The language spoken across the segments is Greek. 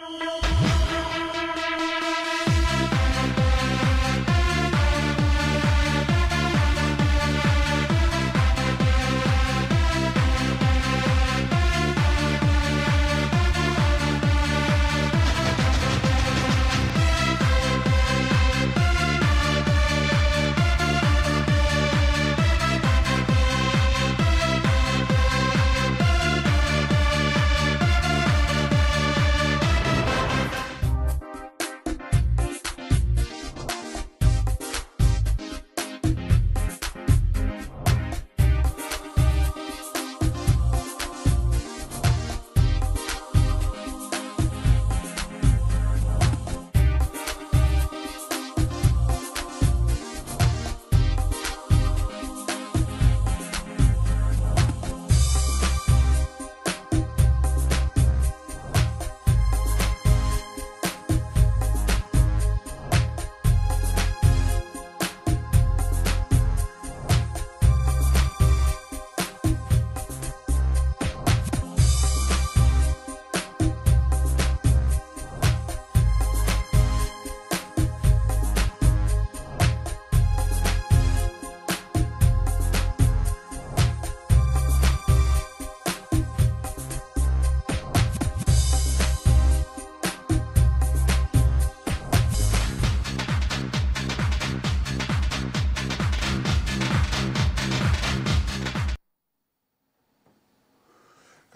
No.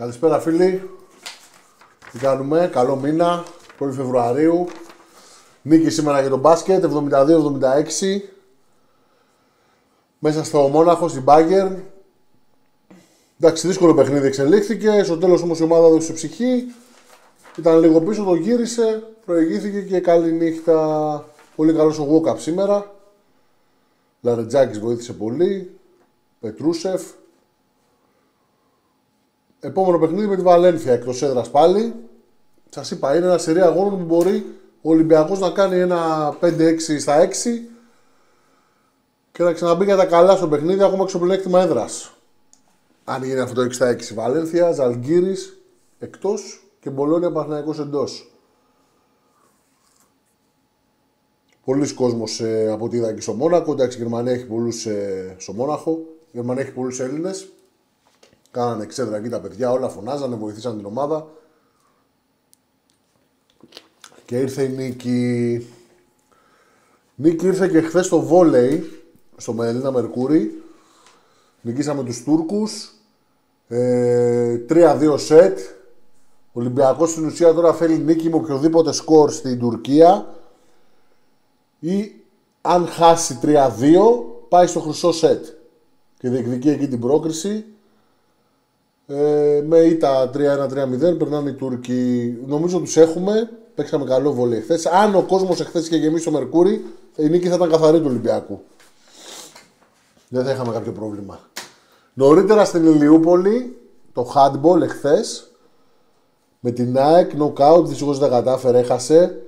Καλησπέρα φίλοι. Τι κάνουμε, καλό μήνα, 1 Φεβρουαρίου. Νίκη σήμερα για τον μπάσκετ, 72-76. Μέσα στο Μόναχο, στην Μπάγκερ. Εντάξει, δύσκολο παιχνίδι εξελίχθηκε. Στο τέλος όμως η ομάδα έδωσε ψυχή. Ήταν λίγο πίσω, το γύρισε. Προηγήθηκε και καλή νύχτα. Πολύ καλός ο Γουόκαπ σήμερα. Λαρετζάκης βοήθησε πολύ. Πετρούσεφ. Επόμενο παιχνίδι με τη Βαλένθια εκτός έδρας πάλι. Σας είπα, είναι ένα σερή αγώνων που μπορεί ο Ολυμπιακός να κάνει ένα 5-6 στα 6 και να ξαναμπεί για τα καλά στο παιχνίδι ακόμα και στο πλεονέκτημα έδρας. Αν γίνει αυτό το 6 στα 6. Βαλένθια, Ζαλγκύρης εκτός και Μπολόνια Παναγιακό εντός. Πολλοί κόσμος ε, από ό,τι είδα και στο Μόνακο. Εντάξει, η Γερμανία έχει πολλούς ε, στο Μόναχο. Η Γερμανία έχει πολλούς Έλληνες. Κάνανε εξέδρα εκεί τα παιδιά, όλα φωνάζανε, βοηθήσαν την ομάδα. Και ήρθε η νίκη. Νίκη ήρθε και χθες στο βόλεϊ, στο Μελίνα Μερκούρι. Νικήσαμε τους Τούρκους. Ε, 3-2 σετ. Ο Ολυμπιακός στην ουσία τώρα θέλει νίκη με οποιοδήποτε σκορ στην Τουρκία. Ή αν χάσει 3-2 πάει στο χρυσό σετ. Και διεκδικεί εκεί την πρόκριση. Ε, με ήττα 3-1-3-0 περνάνε οι Τούρκοι. Νομίζω τους έχουμε. Παίξαμε καλό βολέ χθες. Αν ο κόσμος εχθές είχε γεμίσει το Μερκούρι, η νίκη θα ήταν καθαρή του Ολυμπιακού. Δεν θα είχαμε κάποιο πρόβλημα. Νωρίτερα στην Ηλιούπολη, το handball εχθές με την ΑΕΚ, knockout, δυστυχώς δεν κατάφερε, έχασε.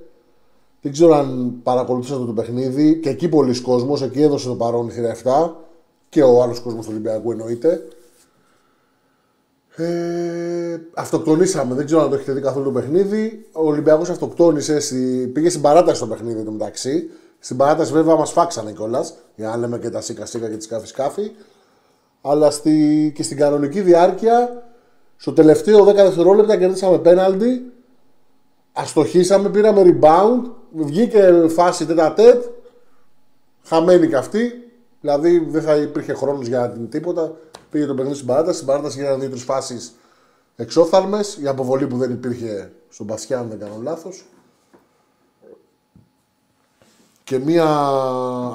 Δεν ξέρω αν παρακολουθήσατε το παιχνίδι. Και εκεί πολλοί κόσμος, εκεί έδωσε το παρόν η 7 και ο άλλος κόσμος του Ολυμπιακού εννοείται. Ε, αυτοκτονήσαμε, δεν ξέρω αν το έχετε δει καθόλου το παιχνίδι. Ο Ολυμπιακός αυτοκτόνησε, πήγε στην παράταση το παιχνίδι το μεταξύ. Στην παράταση βέβαια μας φάξανε κιόλας, για να λέμε και τα σίκα σίκα και τη σκάφη σκάφη. Αλλά στη, και στην κανονική διάρκεια, στο τελευταίο 10 δευτερόλεπτα κερδίσαμε πέναλτι. Αστοχήσαμε, πήραμε rebound, βγήκε φάση τέτα τέτ, χαμένη κι αυτή. Δηλαδή δεν θα υπήρχε χρόνος για την τίποτα. Πήγε το παιχνίδι στην παράταση. Στην παράταση γίνανε δύο-τρεις φάσεις εξόθαλμε. Η αποβολή που δεν υπήρχε στον Πασιάν, δεν κάνω λάθος. Και μία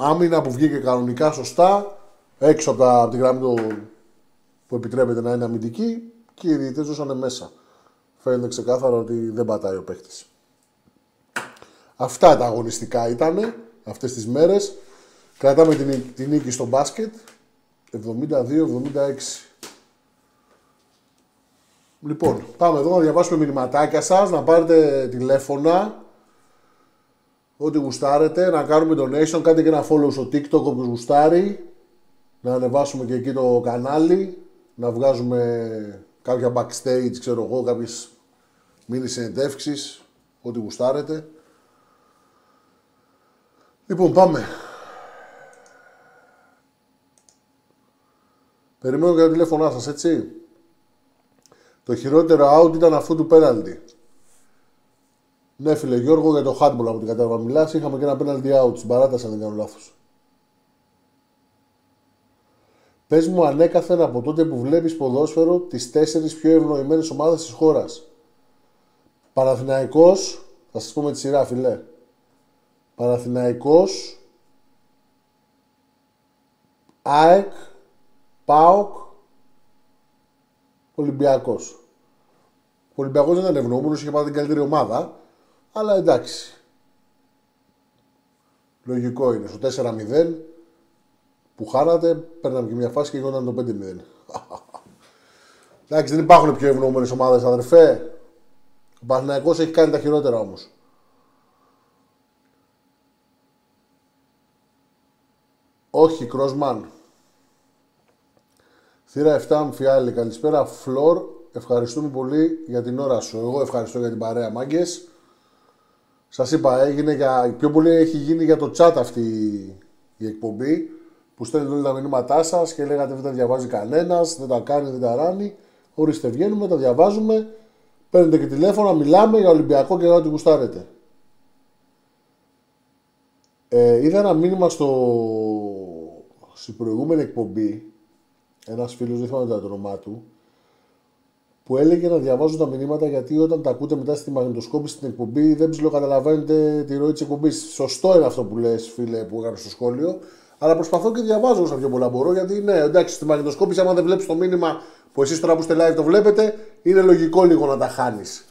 άμυνα που βγήκε κανονικά σωστά έξω από, τα, από τη γραμμή του, που επιτρέπεται να είναι αμυντική και οι διαιτητές δώσανε μέσα. Φαίνεται ξεκάθαρα ότι δεν πατάει ο παίχτη. Αυτά τα αγωνιστικά ήταν αυτές τις μέρες. Κρατάμε την, την νίκη στο μπάσκετ. 72-76. Λοιπόν, πάμε εδώ να διαβάσουμε μηνυματάκια σας, να πάρετε τηλέφωνα, ό,τι γουστάρετε, να κάνουμε donation, κάντε και ένα follow στο TikTok όποιος γουστάρει, να ανεβάσουμε και εκεί το κανάλι, να βγάζουμε κάποια backstage, ξέρω εγώ, κάποιες μήνυ συνεντεύξεις, ό,τι γουστάρετε. Λοιπόν, πάμε. Περιμένω για τα τηλέφωνά σας, έτσι. Το χειρότερο out ήταν αφού του πέναλτι. Ναι, φίλε Γιώργο, για το hardball από την κατάλαβα μιλάς. Είχαμε και ένα penalty out στην παράταση, αν δεν κάνω λάθος. Πες μου ανέκαθεν από τότε που βλέπεις ποδόσφαιρο τις τέσσερις πιο ευνοημένες ομάδες της χώρας. Παναθηναϊκός, θα σας πω με τη σειρά φιλέ. Παναθηναϊκός, ΑΕΚ, ΠΑΟΚ, Ολυμπιακός. Ο Ολυμπιακός δεν ήταν ευνοούμενος, είχε πάρει την καλύτερη ομάδα, αλλά εντάξει. Λογικό είναι. Στο 4-0 που χάρατε, παίρναμε και μια φάση και γινόταν το 5-0. εντάξει, δεν υπάρχουν πιο ευνοούμενες ομάδες, αδερφέ. Ο Παναθηναϊκός έχει κάνει τα χειρότερα όμως. Όχι, Κρόσμαν. Θύρα 7 Αμφιάλη, καλησπέρα. Φλόρ, ευχαριστούμε πολύ για την ώρα σου. Εγώ ευχαριστώ για την παρέα, μάγκες. Σας είπα, έγινε για, πιο πολύ έχει γίνει για το chat αυτή η εκπομπή που στέλνετε όλοι τα μηνύματά σας και λέγατε δεν τα διαβάζει κανένας, δεν τα κάνει, δεν τα ράνει. Ορίστε, βγαίνουμε, τα διαβάζουμε. Παίρνετε και τηλέφωνα, μιλάμε για Ολυμπιακό και για ό,τι γουστάρετε. Ε, είδα ένα μήνυμα στο... στην προηγούμενη εκπομπή ένας φίλος, δεν θυμάμαι το όνομά του, που έλεγε να διαβάζω τα μηνύματα γιατί όταν τα ακούτε μετά στη μαγνητοσκόπηση στην εκπομπή δεν καταλαβαίνετε τη ροή της εκπομπής. Σωστό είναι αυτό που λες, φίλε, που έκανες στο σχόλιο. Αλλά προσπαθώ και διαβάζω όσο πιο πολλά μπορώ γιατί ναι, εντάξει, στη μαγνητοσκόπηση, άμα δεν βλέπεις το μήνυμα που εσείς τώρα που είστε live το βλέπετε, είναι λογικό λίγο να τα χάνεις.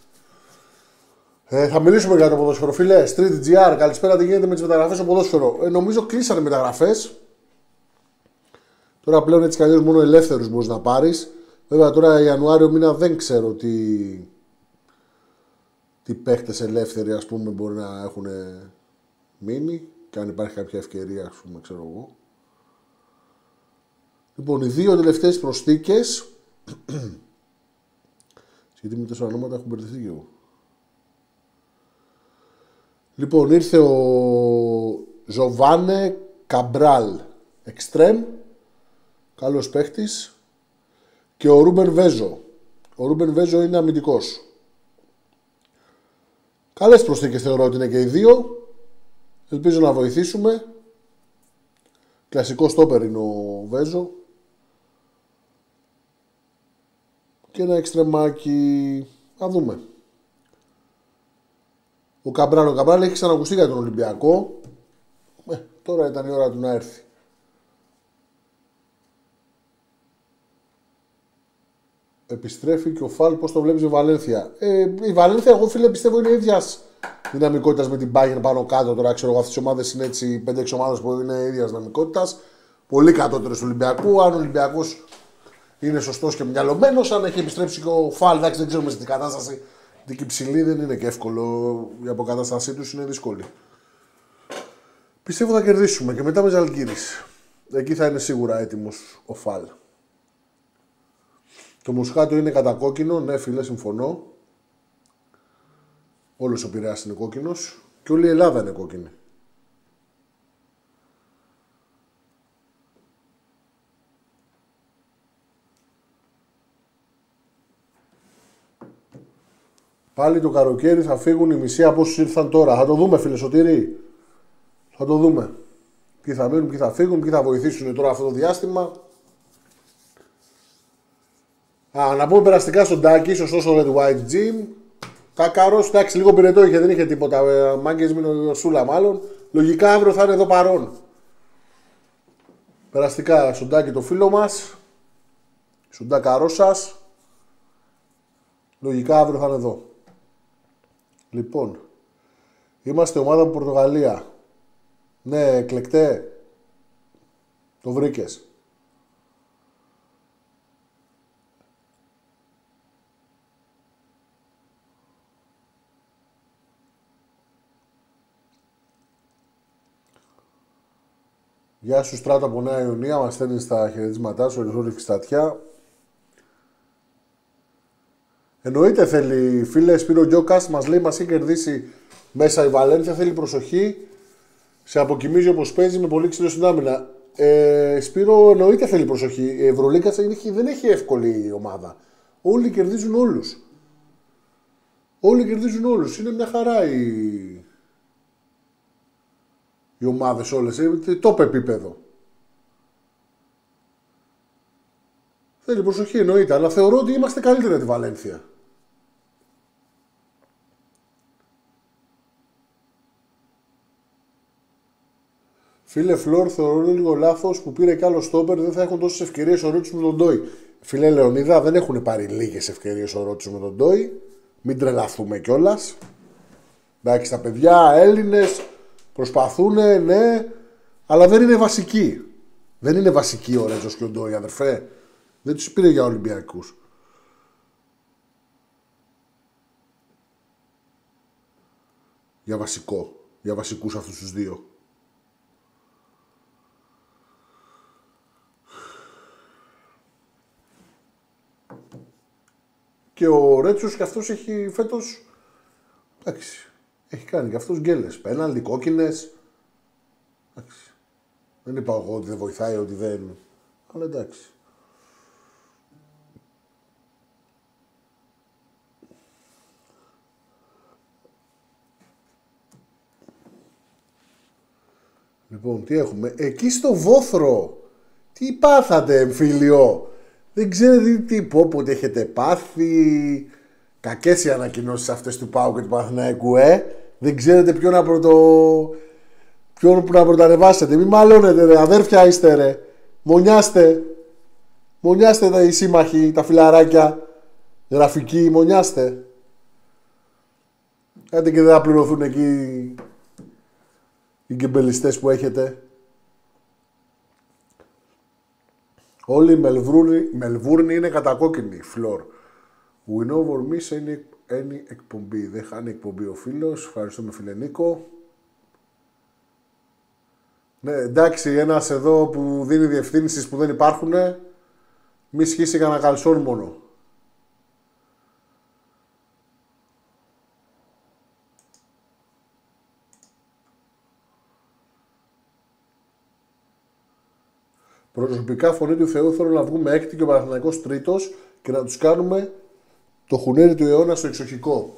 Ε, θα μιλήσουμε για το ποδόσφαιρο. Φίλε, Street GR, καλησπέρα, τι γίνεται με τις μεταγραφές στο ποδόσφαιρο; Ε, νομίζω κλείσανε μεταγραφές. Τώρα πλέον έτσι κι μόνο ελεύθερους μπορείς να πάρεις. Βέβαια τώρα Ιανουάριο μήνα δεν ξέρω τι, τι παίχτες ελεύθεροι ας πούμε μπορεί να έχουν μείνει και αν υπάρχει κάποια ευκαιρία ας πούμε ξέρω εγώ. Λοιπόν, οι δύο τελευταίες προσθήκες γιατί με τέσσερα ονόματα έχουν μπερδευτεί και εγώ. Λοιπόν, ήρθε ο Ζοβάνε Καμπράλ, εξτρέμ, Καλός παίχτης. Και ο Ρούμπεν Βέζο. Ο Ρούμπεν Βέζο είναι αμυντικός. Καλές προσθήκες θεωρώ ότι είναι και οι δύο. Ελπίζω να βοηθήσουμε. Κλασικό στόπερ είναι ο Βέζο. Και ένα εξτρεμάκι. Να δούμε. Ο Καμπράλ, ο Καμπράλ έχει ξανακουστεί για τον Ολυμπιακό. Ε, τώρα ήταν η ώρα του να έρθει. Επιστρέφει και ο Φαλ, πώς το βλέπεις η Βαλένθια. Ε, η Βαλένθια, εγώ φίλε, πιστεύω είναι ίδιας δυναμικότητας με την Bayern πάνω κάτω. Τώρα ξέρω εγώ αυτές οι ομάδες είναι έτσι 5-6 ομάδες που είναι ίδιας δυναμικότητας. Πολύ κατώτερο του Ολυμπιακού. Αν ο Ολυμπιακός είναι σωστός και μυαλωμένος, αν έχει επιστρέψει και ο Φαλ, εντάξει, δεν ξέρουμε στην κατάσταση. την υψηλή δεν είναι και εύκολο. Η αποκατάστασή τους είναι δύσκολη. Πιστεύω θα κερδίσουμε και μετά με Ζαλγκύρης. Εκεί θα είναι σίγουρα έτοιμος ο Φαλ. Το μουσχάτο είναι κατακόκκινο, ναι φίλε, συμφωνώ. Όλος ο Πειραιάς είναι κόκκινος και όλη η Ελλάδα είναι κόκκινη. Πάλι το καλοκαίρι θα φύγουν οι μισοί από όσους ήρθαν τώρα. Θα το δούμε, φίλε Σωτήρη. Θα το δούμε. Ποιοι θα μείνουν, ποιοι θα φύγουν, ποιοι θα βοηθήσουν τώρα αυτό το διάστημα. Α, να πούμε περαστικά στον Τάκη, σωστό στο Red White Gym. Κακαρό, εντάξει, λίγο πυρετό είχε, δεν είχε τίποτα. Ε, Μάγκες με ο Σούλα, μάλλον. Λογικά αύριο θα είναι εδώ παρόν. Περαστικά στον Τάκη το φίλο μας. Στον Τάκαρό σας. Λογικά αύριο θα είναι εδώ. Λοιπόν, είμαστε ομάδα από Πορτογαλία. Ναι, εκλεκτέ. Το βρήκες. Γεια σου Στράτο από Νέα Ιωνία, μας στέλνεις στα χαιρετίσματά σου, Ερυθρό Φιστατιά. Εννοείται θέλει, φίλε Σπύρο Γκιόκα, μας λέει μας έχει κερδίσει μέσα η Βαλένθια. Θέλει προσοχή. Σε αποκοιμίζει όπως παίζει με πολύ ξύλο στην άμυνα. Ε, Σπύρο, εννοείται θέλει προσοχή. Η Ευρωλίκα δεν έχει εύκολη ομάδα. Όλοι κερδίζουν όλους. Όλοι κερδίζουν όλους. Είναι μια χαρά η, οι ομάδες όλες. Είναι top επίπεδο. Θέλει προσοχή εννοείται, αλλά θεωρώ ότι είμαστε καλύτεροι από τη Βαλένθια. Φίλε Φλόρ, θεωρώ λίγο λάθος που πήρε κι άλλο στόπερ. Δεν θα έχουν τόσες ευκαιρίες ο Ρότσου με τον Ντόι. Φίλε Λεωνίδα, δεν έχουν πάρει λίγες ευκαιρίες ο Ρότσου με τον Ντόι. Μην τρελαθούμε κιόλας. Εντάξει, τα παιδιά Έλληνες προσπαθούν, ναι, αλλά δεν είναι βασικοί. Δεν είναι βασικοί ο Ρέτζο και ο Ντόι, αδερφέ. Δεν τους πήρε για Ολυμπιακούς. Για βασικό. Για βασικούς αυτούς τους δύο. Και ο Ρέτσο και αυτός έχει φέτος. Εντάξει. Έχει κάνει και αυτός γκέλες. Πέναλτι, κόκκινε. Εντάξει. Δεν είπα εγώ ότι δεν βοηθάει, ότι δεν. Αλλά εντάξει. Λοιπόν, τι έχουμε; Εκεί στο Βόθρο. Τι πάθατε, εμφύλιο; Δεν ξέρετε τι πω, ότι έχετε πάθει. Κακές οι ανακοινώσεις αυτές του Πάου και του Παναθηναϊκού, ε. Δεν ξέρετε ποιο να πρωτο. Ποιον που να πρωτανεβάσετε. Μην μαλώνετε, ρε. Αδέρφια είστε, ρε. Μονιάστε. Μονιάστε τα οι σύμμαχοι, τα φιλαράκια. Γραφικοί, μονιάστε. Κάτι και δεν θα πληρωθούν εκεί οι γκεμπελιστές που έχετε. Όλοι οι Μελβούρνοι, Μελβούρνοι είναι κατακόκκινοι, φλόρ. Win over miss είναι any εκπομπή. Δεν χάνει εκπομπή ο φίλος. Ευχαριστούμε φίλε Νίκο. Ναι, εντάξει, ένας εδώ που δίνει διευθύνσεις που δεν υπάρχουν, μη σχίσει κανένα καλσόν μόνο. Προσωπικά φωνή του Θεού θέλω να βγούμε έκτη και ο Παναθηναϊκός τρίτος και να τους κάνουμε το χουνέρι του αιώνα στο εξοχικό.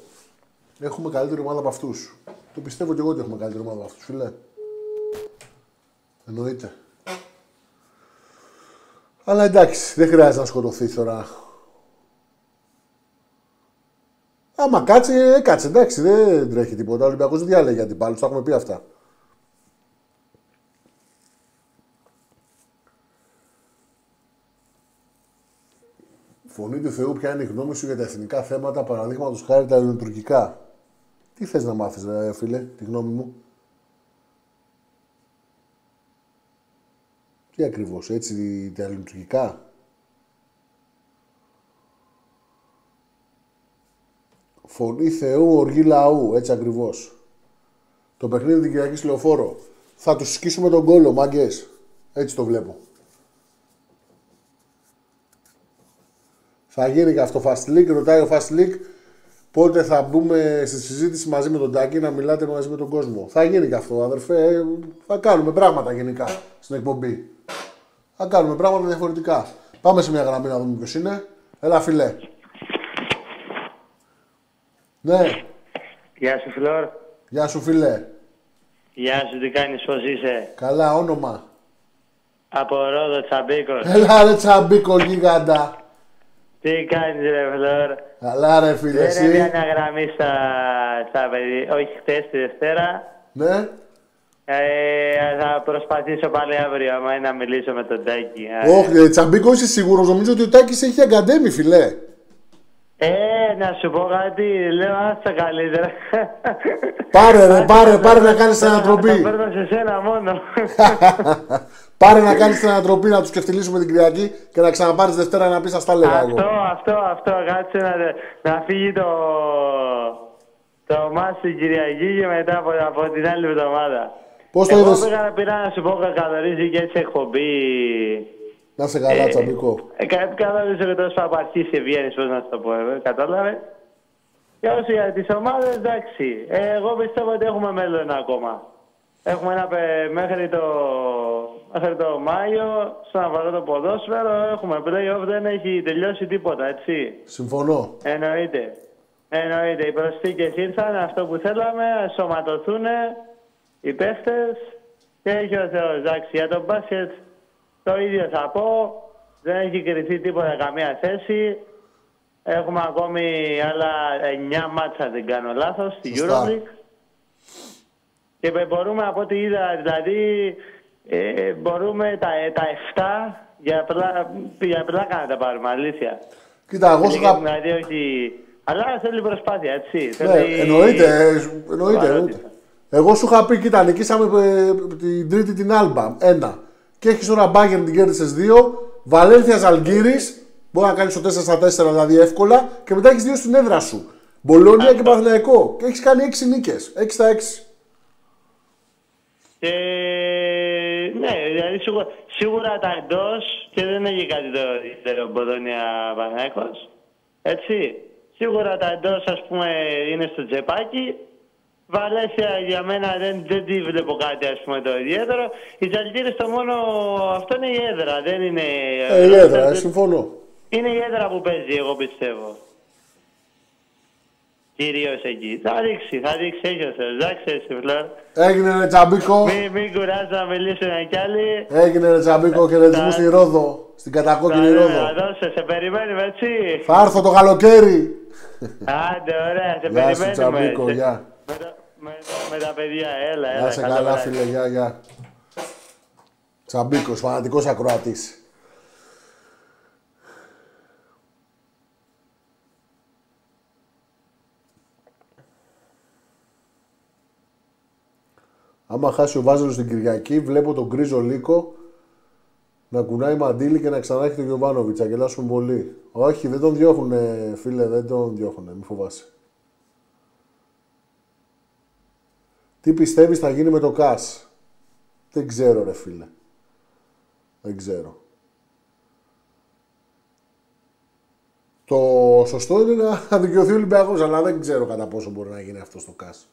Έχουμε καλύτερη ομάδα από αυτούς. Το πιστεύω και εγώ ότι έχουμε καλύτερη ομάδα από αυτούς, φιλέ. Εννοείται. Αλλά εντάξει, δεν χρειάζεται να σκοτωθεί τώρα. Άμα κάτσει, ε, κάτσε. Εντάξει, δεν τρέχει τίποτα. Ο Ολυμπιακός δεν διάλεγε αντιπάλους. Τα έχουμε πει αυτά. Φωνή του Θεού, ποια είναι η γνώμη σου για τα εθνικά θέματα, παραδείγματος χάρη τα ελληνοτουρκικά. Τι θες να μάθεις, ρε φίλε, τη γνώμη μου; Τι ακριβώς, έτσι τα ελληνοτουρκικά; Φωνή Θεού, οργή λαού, έτσι ακριβώς. Το παιχνίδι την Κυριακής λεωφόρο. Θα τους σκίσουμε τον κόλλο, μάγκες. Έτσι το βλέπω. Θα γίνει και αυτό Fast League. Ρωτάει ο Fast League πότε θα μπούμε στη συζήτηση μαζί με τον Τάκη να μιλάτε μαζί με τον κόσμο. Θα γίνει και αυτό, αδερφέ. Θα κάνουμε πράγματα γενικά στην εκπομπή. Θα κάνουμε πράγματα διαφορετικά. Πάμε σε μια γραμμή να δούμε ποιος είναι. Έλα, φιλέ. Ναι. Γεια σου, Φιλόρ. Γεια σου, φιλέ. Γεια σου, τι κάνεις, πώς είσαι; Καλά, όνομα. Από Ρόδο Τσαμπίκος. Έλα, ρε Τσαμπίκο, γίγαντα. Τι κάνεις ρε Φλόρ; Καλά ρε φίλε Δεν εσύ; είναι μια γραμμή στα, στα παιδιά. Όχι χτες τη Δευτέρα. Ναι. Ε, θα προσπαθήσω πάλι αύριο άμα είναι να μιλήσω με τον Τάκη. Όχι, ε, Τσαμπίκο είσαι σίγουρος; Νομίζω ότι ο Τάκης έχει αγκαντέμι φιλέ. Ε, να σου πω κάτι, λέω άστα καλύτερα. Πάρε ρε, πάρε, πάρε να κάνεις την ανατροπή. Θα παίρνω σε σένα μόνο. Πάρε να κάνεις την ανατροπή να τους κεφτυλίσουμε την Κυριακή και να ξαναπάρεις Δευτέρα να πεις Σα τα λέγα αυτό, αυτό, αυτό. Κάτσε να, να φύγει το, το μάτι την Κυριακή και μετά από, από την άλλη εβδομάδα. Πώς το είδες; Εγώ πήγα να πειρά να σου πω καθορίζει και έτσι εκπομπή Να σε καλά, Τσαμπικό. Ε, Κατάλαβες ότι τόσο από αρχή σε βγαίνει, πώς να σου το πω, ε, κατάλαβε. Και όσο για τις ομάδες, εντάξει. Ε, εγώ πιστεύω ότι έχουμε μέλλον ακόμα. Έχουμε ένα πε- μέχρι το, μέχρι το Μάιο, στον αφορά το ποδόσφαιρο, έχουμε play-off, δεν έχει τελειώσει τίποτα, έτσι. Συμφωνώ. Εννοείται. Εννοείται. Οι προσθήκες ήρθαν, αυτό που θέλαμε, σωματωθούν οι παίχτες και έχει ο Θεός. Εντάξει, για τον μπάσκετ το ίδιο θα πω. Δεν έχει κρυθεί τίποτα καμία θέση. Έχουμε ακόμη άλλα 9 μάτσα, δεν κάνω λάθος, στη Σωστά. Euroleague. Και μπορούμε από ό,τι είδα, δηλαδή, ε, μπορούμε τα, τα 7 για, πλά, για πλάκα να τα πάρουμε, αλήθεια. Κοίτα, εγώ σου είχα. Δηλαδή, όχι. Αλλά θέλει προσπάθεια, έτσι. Ναι, Θέλει... εννοείται, ε, εννοείται, Παρότι. εννοείται. Εγώ σου είχα πει, κοίτα, νικήσαμε ε, την τρίτη την Άλμπα. Ένα. Και έχεις τώρα μπάγκερ την κέρδισες δύο. Βαλένθιας Ζαλγκύρη. Μπορεί να κάνεις το 4 στα 4 δηλαδή εύκολα. Και μετά έχεις δύο στην έδρα σου. Μπολόνια και Παναθηναϊκό. Και έχεις κάνει 6 νίκες. 6 στα 6. Και ναι, δηλαδή σίγουρα, σίγουρα τα εντός και δεν έχει κάτι το ιδιαίτερο Μποδόνια Πανάκο. Έτσι. Σίγουρα τα εντός, ας πούμε, είναι στο τσεπάκι. Βαλέσια για μένα δεν, δεν τη βλέπω κάτι ας πούμε το ιδιαίτερο. Οι Ζαλτήρες το μόνο αυτό είναι η έδρα, δεν είναι... Ε, η έδρα, ε, συμφωνώ. Είναι η έδρα που παίζει, εγώ πιστεύω. Κυρίως εκεί. Θα δείξει, θα δείξει, έχει ο Θεός. Εντάξει, έτσι, Φλόρ. Έγινε ρε Τσαμπίκο. Μην, μην κουράζει να μιλήσουν κι άλλοι. Έγινε ρε Τσαμπίκο χαιρετισμού Τα- στη Ρόδο. Στην κατακόκκινη Θα Ρόδο. δώσε, σε περιμένουμε, έτσι. Θα έρθω το καλοκαίρι. Άντε, ωραία, σε Γεια σου περιμένουμε. Τσαμπίκο, Σε- γεια. Με, τα- με, τα- με τα παιδιά, έλα, έλα. Να σε καλό καλά βράδυ. φίλε, γεια, γεια. Τσαμπίκος, φανατικός ακροατής. Άμα χάσει ο Βάζελος την Κυριακή, βλέπω τον γκρίζο λύκο να κουνάει μαντίλι και να ξανάρχει τον Γιωβάνοβιτς. Αγγελάσουν πολύ. Όχι, δεν τον διώχουνε, φίλε, δεν τον διώχουνε, μη φοβάσαι. Τι πιστεύεις θα γίνει με το ΚΑΣ; Δεν ξέρω ρε φίλε. Δεν ξέρω. Το σωστό είναι να δικαιωθεί ο Ολυμπιακός, αλλά δεν ξέρω κατά πόσο μπορεί να γίνει αυτό στο ΚΑΣ.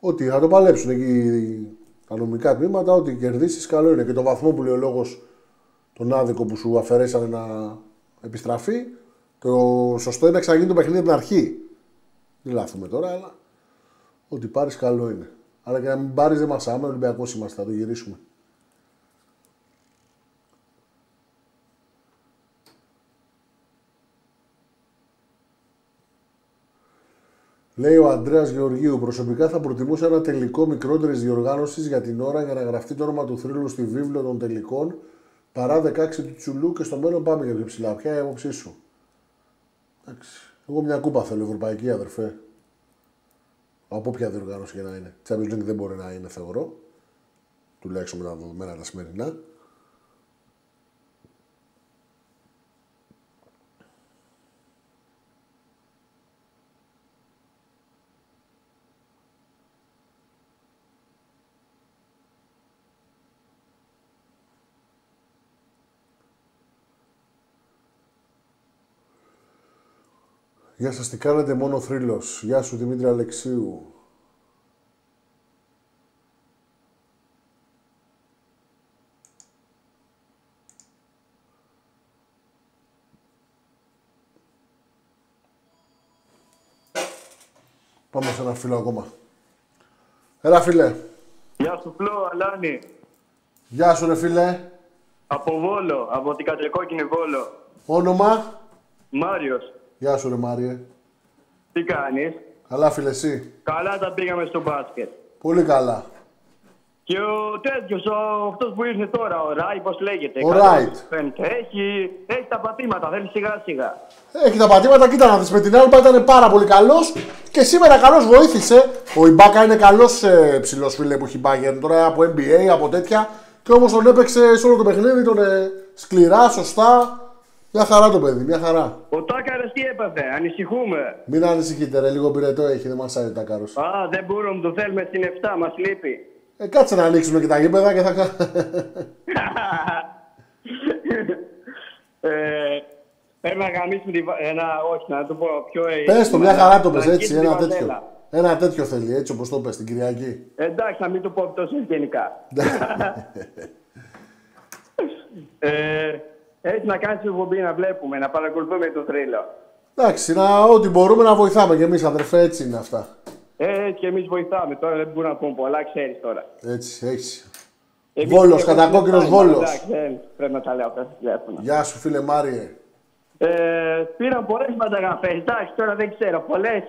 Ότι θα το παλέψουν εκεί τα νομικά τμήματα, ότι κερδίσεις καλό είναι. Και το βαθμό που λέει ο λόγος τον άδικο που σου αφαιρέσανε να επιστραφεί, το σωστό είναι να ξαναγίνει το παιχνίδι από την αρχή. Δεν λάθουμε τώρα, αλλά Ό,τι πάρεις καλό είναι. Αλλά και να μην πάρεις δεν μας άμα, Ολυμπιακός είμαστε, θα το γυρίσουμε. Λέει ο Αντρέα Γεωργίου, προσωπικά θα προτιμούσα ένα τελικό μικρότερης διοργάνωσης για την ώρα για να γραφτεί το όνομα του θρύλου στη βίβλο των τελικών παρά 16 του Τσουλού και στο μέλλον πάμε για πιο ψηλά. Ποια είναι η άποψή σου; Εντάξει. Εγώ μια κούπα θέλω, ευρωπαϊκή αδερφέ. Από όποια διοργάνωση και να είναι. Champions League δεν μπορεί να είναι, θεωρώ. Τουλάχιστον με τα δεδομένα τα σημερινά. Γεια σας, τι κάνετε, μόνο θρύλος. Γεια σου, Δημήτρη Αλεξίου. Πάμε σε ένα φίλο ακόμα. Έλα, φίλε. Γεια σου Φλό, Αλάνη. Γεια σου, ρε φίλε. Από Βόλο, από την κατρικόκκινη Βόλο. Όνομα; Μάριος, Γεια σου, ρε Μάριε. τι κάνεις; Καλά, φίλε, εσύ; Καλά τα πήγαμε στο μπάσκετ. Πολύ καλά. Και ο τέτοιος, ο, αυτός που ήρθε τώρα, ο Ράι, πώς λέγεται. Ο καλός Ράιτ. φαίνεται. Έχει, έχει τα πατήματα, θέλει σιγά σιγά. Έχει τα πατήματα, κοίτα να δεις με την Άλμπα ήταν πάρα πολύ καλός και σήμερα καλός βοήθησε. Ο Ιμπάκα είναι καλός ε, ψηλός φίλε που έχει Bayern τώρα από NBA, από τέτοια και όμως τον έπαιξε σε όλο το παιχνίδι, τον ε, σκληρά, σωστά. Μια χαρά το παιδί, μια χαρά. Ο Τάκαρας τι έπαθε, ανησυχούμε. Μην ανησυχείτε ρε, λίγο πυρετό έχει, δεν μας άρεσε τα κάρος. Α, δεν μπορούμε, το θέλουμε στην 7, μας λείπει. Ε, κάτσε να ανοίξουμε και τα γήπεδα και θα κάνουμε. ε, πρέπει να γαμίσουμε τη... βα- ένα, όχι, να το πω πιο... ε, Πες το, μια χαρά το πες να έτσι, αγγίξουμε τη ένα Βαζέλα. τέτοιο. Ένα τέτοιο θέλει, έτσι όπως το πες την Κυριακή. Εντάξει, να μην το πω τόσο γενικά. ε, έτσι να κάνεις εκπομπή να βλέπουμε, να παρακολουθούμε το θρύλο. Εντάξει, να, ό,τι μπορούμε να βοηθάμε κι εμείς αδερφέ, έτσι είναι αυτά. Ε, και εμείς βοηθάμε. Τώρα δεν μπορούμε να πούμε πολλά, ξέρεις τώρα. Έτσι, έχεις. Εμείς Βόλος, έχουμε κατακόκκινος τηλεφώνημα, Βόλος. Εντάξει, δεν πρέπει να τα λέω αυτά στα τηλέφωνα. Γεια σου φίλε Μάριε. Ε, πήραν πολλές μεταγραφές. Εντάξει, τώρα δεν ξέρω. Πολλές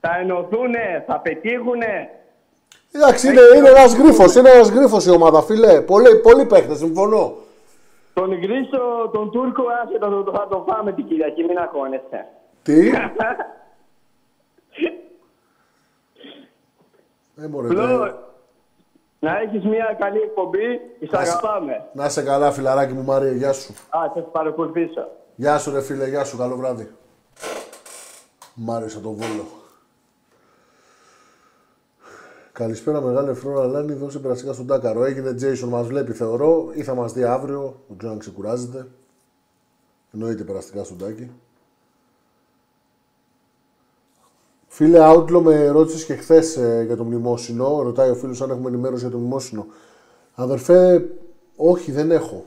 θα ενωθούνε, θα πετύχουνε. Εντάξει, είναι, είναι ένας γρίφος, είναι ένας γρίφος η ομάδα φίλε. Πολλοί, πολλοί παίχτες, συμφωνώ. Τον Γκρίσο, τον Τούρκο, άσε το, το, θα το φάμε την Κυριακή, μην αγχώνεσαι. Τι; ε, μωρέ, Φλό, τε- να έχεις μια καλή εκπομπή, σ' αγαπάμε. Να σε καλά φιλαράκι μου Μάριε, γεια σου. Α, θα σε παρακολουθήσω. Γεια σου ρε φίλε, γεια σου, καλό βράδυ. Μάριος από τον Βόλο. Καλησπέρα μεγάλε Φρόνα Λάνη, δώσε περαστικά στον Τάκαρο. Έγινε Τζέισον, μας βλέπει θεωρώ, ή θα μας δει αύριο, δεν ξέρω αν ξεκουράζεται. Εννοείται περαστικά στον Τάκη. Φίλε Outlaw με ρώτησες και χθες για το μνημόσυνο. Ρωτάει ο φίλος αν έχουμε ενημέρωση για το μνημόσυνο. Αδερφέ, όχι, δεν έχω.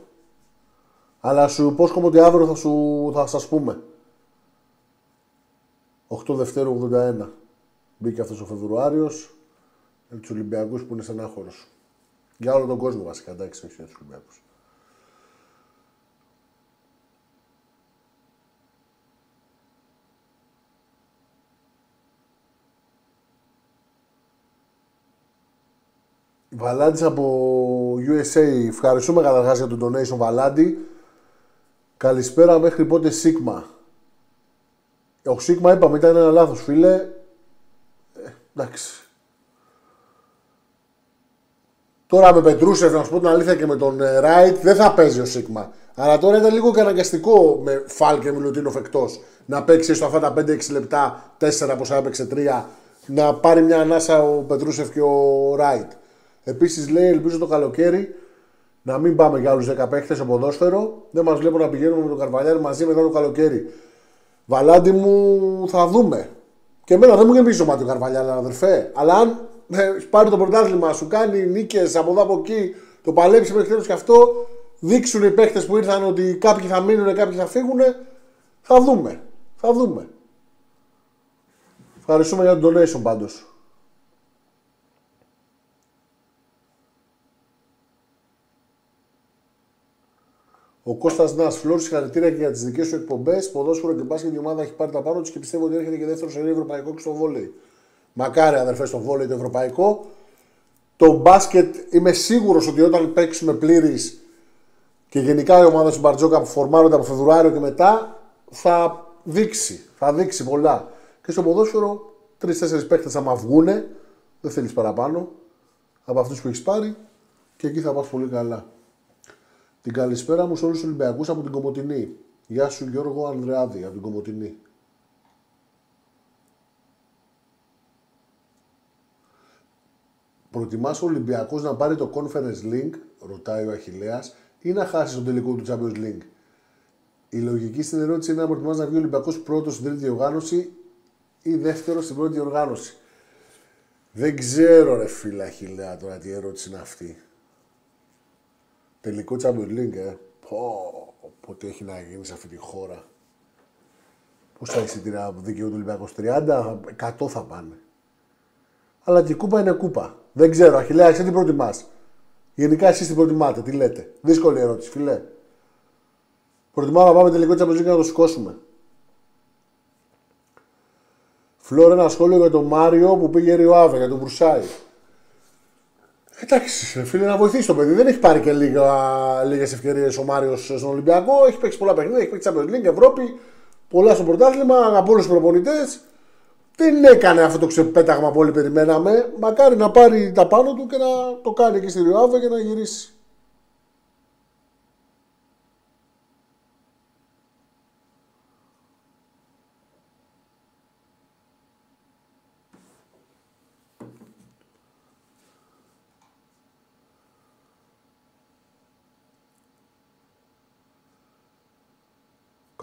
Αλλά σου υπόσχομαι ότι αύριο θα, σου, θα σας πούμε. 8 Δευτέρου 81. Μπήκε αυτός ο Φεβρουάριος. Για τους Ολυμπιακούς που είναι στενάχωρος. Για όλο τον κόσμο βασικά, εντάξει, όχι για τους Ολυμπιακούς. Βαλάντης από USA. Ευχαριστούμε καταρχάς για τον donation Βαλάντη. Καλησπέρα μέχρι πότε Σίγμα; Ο Σίγμα είπαμε ήταν ένα λάθος φίλε. Ε, εντάξει. Τώρα με Πετρούσεφ, να σου πω την αλήθεια και με τον ε, Ράιτ, δεν θα παίζει ο Σίγμα. Αλλά τώρα ήταν λίγο και αναγκαστικό με Φάλ και Μιλουτίνοφ εκτός να παίξει στο αυτά τα 5-6 λεπτά, 4 πόσα έπαιξε 3, να πάρει μια ανάσα ο Πετρούσεφ και ο Ράιτ. Επίσης λέει, ελπίζω το καλοκαίρι να μην πάμε για άλλους 10 παίχτε στο ποδόσφαιρο. Δεν μας βλέπω να πηγαίνουμε με τον Καρβαλιάρη μαζί μετά το καλοκαίρι. Βαλάντι μου θα δούμε. Και εμένα δεν μου γεμίζει το μάτι ο Καρβαλιάρη, αδερφέ. Αλλά αν ε, πάρει το πρωτάθλημα, σου κάνει νίκες από εδώ από εκεί, το παλέψει μέχρι τέλος και αυτό, δείξουν οι παίχτε που ήρθαν ότι κάποιοι θα μείνουν, κάποιοι θα φύγουν, θα δούμε. Θα δούμε. Ευχαριστούμε για τον donation πάντως. Ο Κώστας Νάς, Φλόρ, συγχαρητήρια και για τις δικές σου εκπομπές. Ποδόσφαιρο και μπάσκετ η ομάδα έχει πάρει τα πάνω της και πιστεύω ότι έρχεται και δεύτερο σε ευρωπαϊκό και στο βόλεϊ. Μακάρι αδερφές στο βόλεϊ το ευρωπαϊκό. Το μπάσκετ είμαι σίγουρος ότι όταν παίξουμε πλήρης και γενικά η ομάδα του Μπαρτζόκα που φορμάρονται από Φεβρουάριο και μετά θα δείξει. Θα δείξει πολλά. Και στο ποδόσφαιρο τρει-τέσσερι παίχτε άμα βγούνε, δεν θέλεις παραπάνω από αυτούς που έχεις πάρει και εκεί θα πας πολύ καλά. Την καλησπέρα μου σε όλους τους Ολυμπιακούς από την Κομωτινή. Γεια σου Γιώργο Ανδρεάδη από την Κομωτινή. Προτιμάς ο Ολυμπιακός να πάρει το Conference Link, ρωτάει ο Αχιλέας, ή να χάσεις τον τελικό του Champions League; Η λογική στην ερώτηση είναι να προτιμάς να βγει ο Ολυμπιακός πρώτος στην τρίτη διοργάνωση ή δεύτερος στην πρώτη διοργάνωση. Δεν ξέρω ρε φίλε Αχιλέα τώρα τι ερώτηση είναι αυτή. Τελικό Champions League, ε. Πω, πότε έχει να γίνει σε αυτή τη χώρα. Πόσα εισιτήρια δικαιούται ο Ολυμπιακός, 30, 100 θα πάνε. Αλλά και η κούπα είναι κούπα. Δεν ξέρω, Αχιλέα, εσύ τι προτιμάς; Γενικά εσείς τι προτιμάτε, τι λέτε; Δύσκολη ερώτηση, φιλέ. Προτιμάω να πάμε τελικό Champions League να το σηκώσουμε. Φλόρ, ένα σχόλιο για τον Μάριο που πήγε Ριοάβε, για τον Βρουσάη. Εντάξει, φίλε, να βοηθήσει το παιδί. Δεν έχει πάρει και λίγες ευκαιρίες ο Μάριος στον Ολυμπιακό. Έχει παίξει πολλά παιχνίδια, έχει παίξει Champions League, Ευρώπη, πολλά στο πρωτάθλημα, από όλους τους προπονητές. Δεν έκανε αυτό το ξεπέταγμα που όλοι περιμέναμε. Μακάρι να πάρει τα πάνω του και να το κάνει εκεί στη Ριοάβε και να γυρίσει.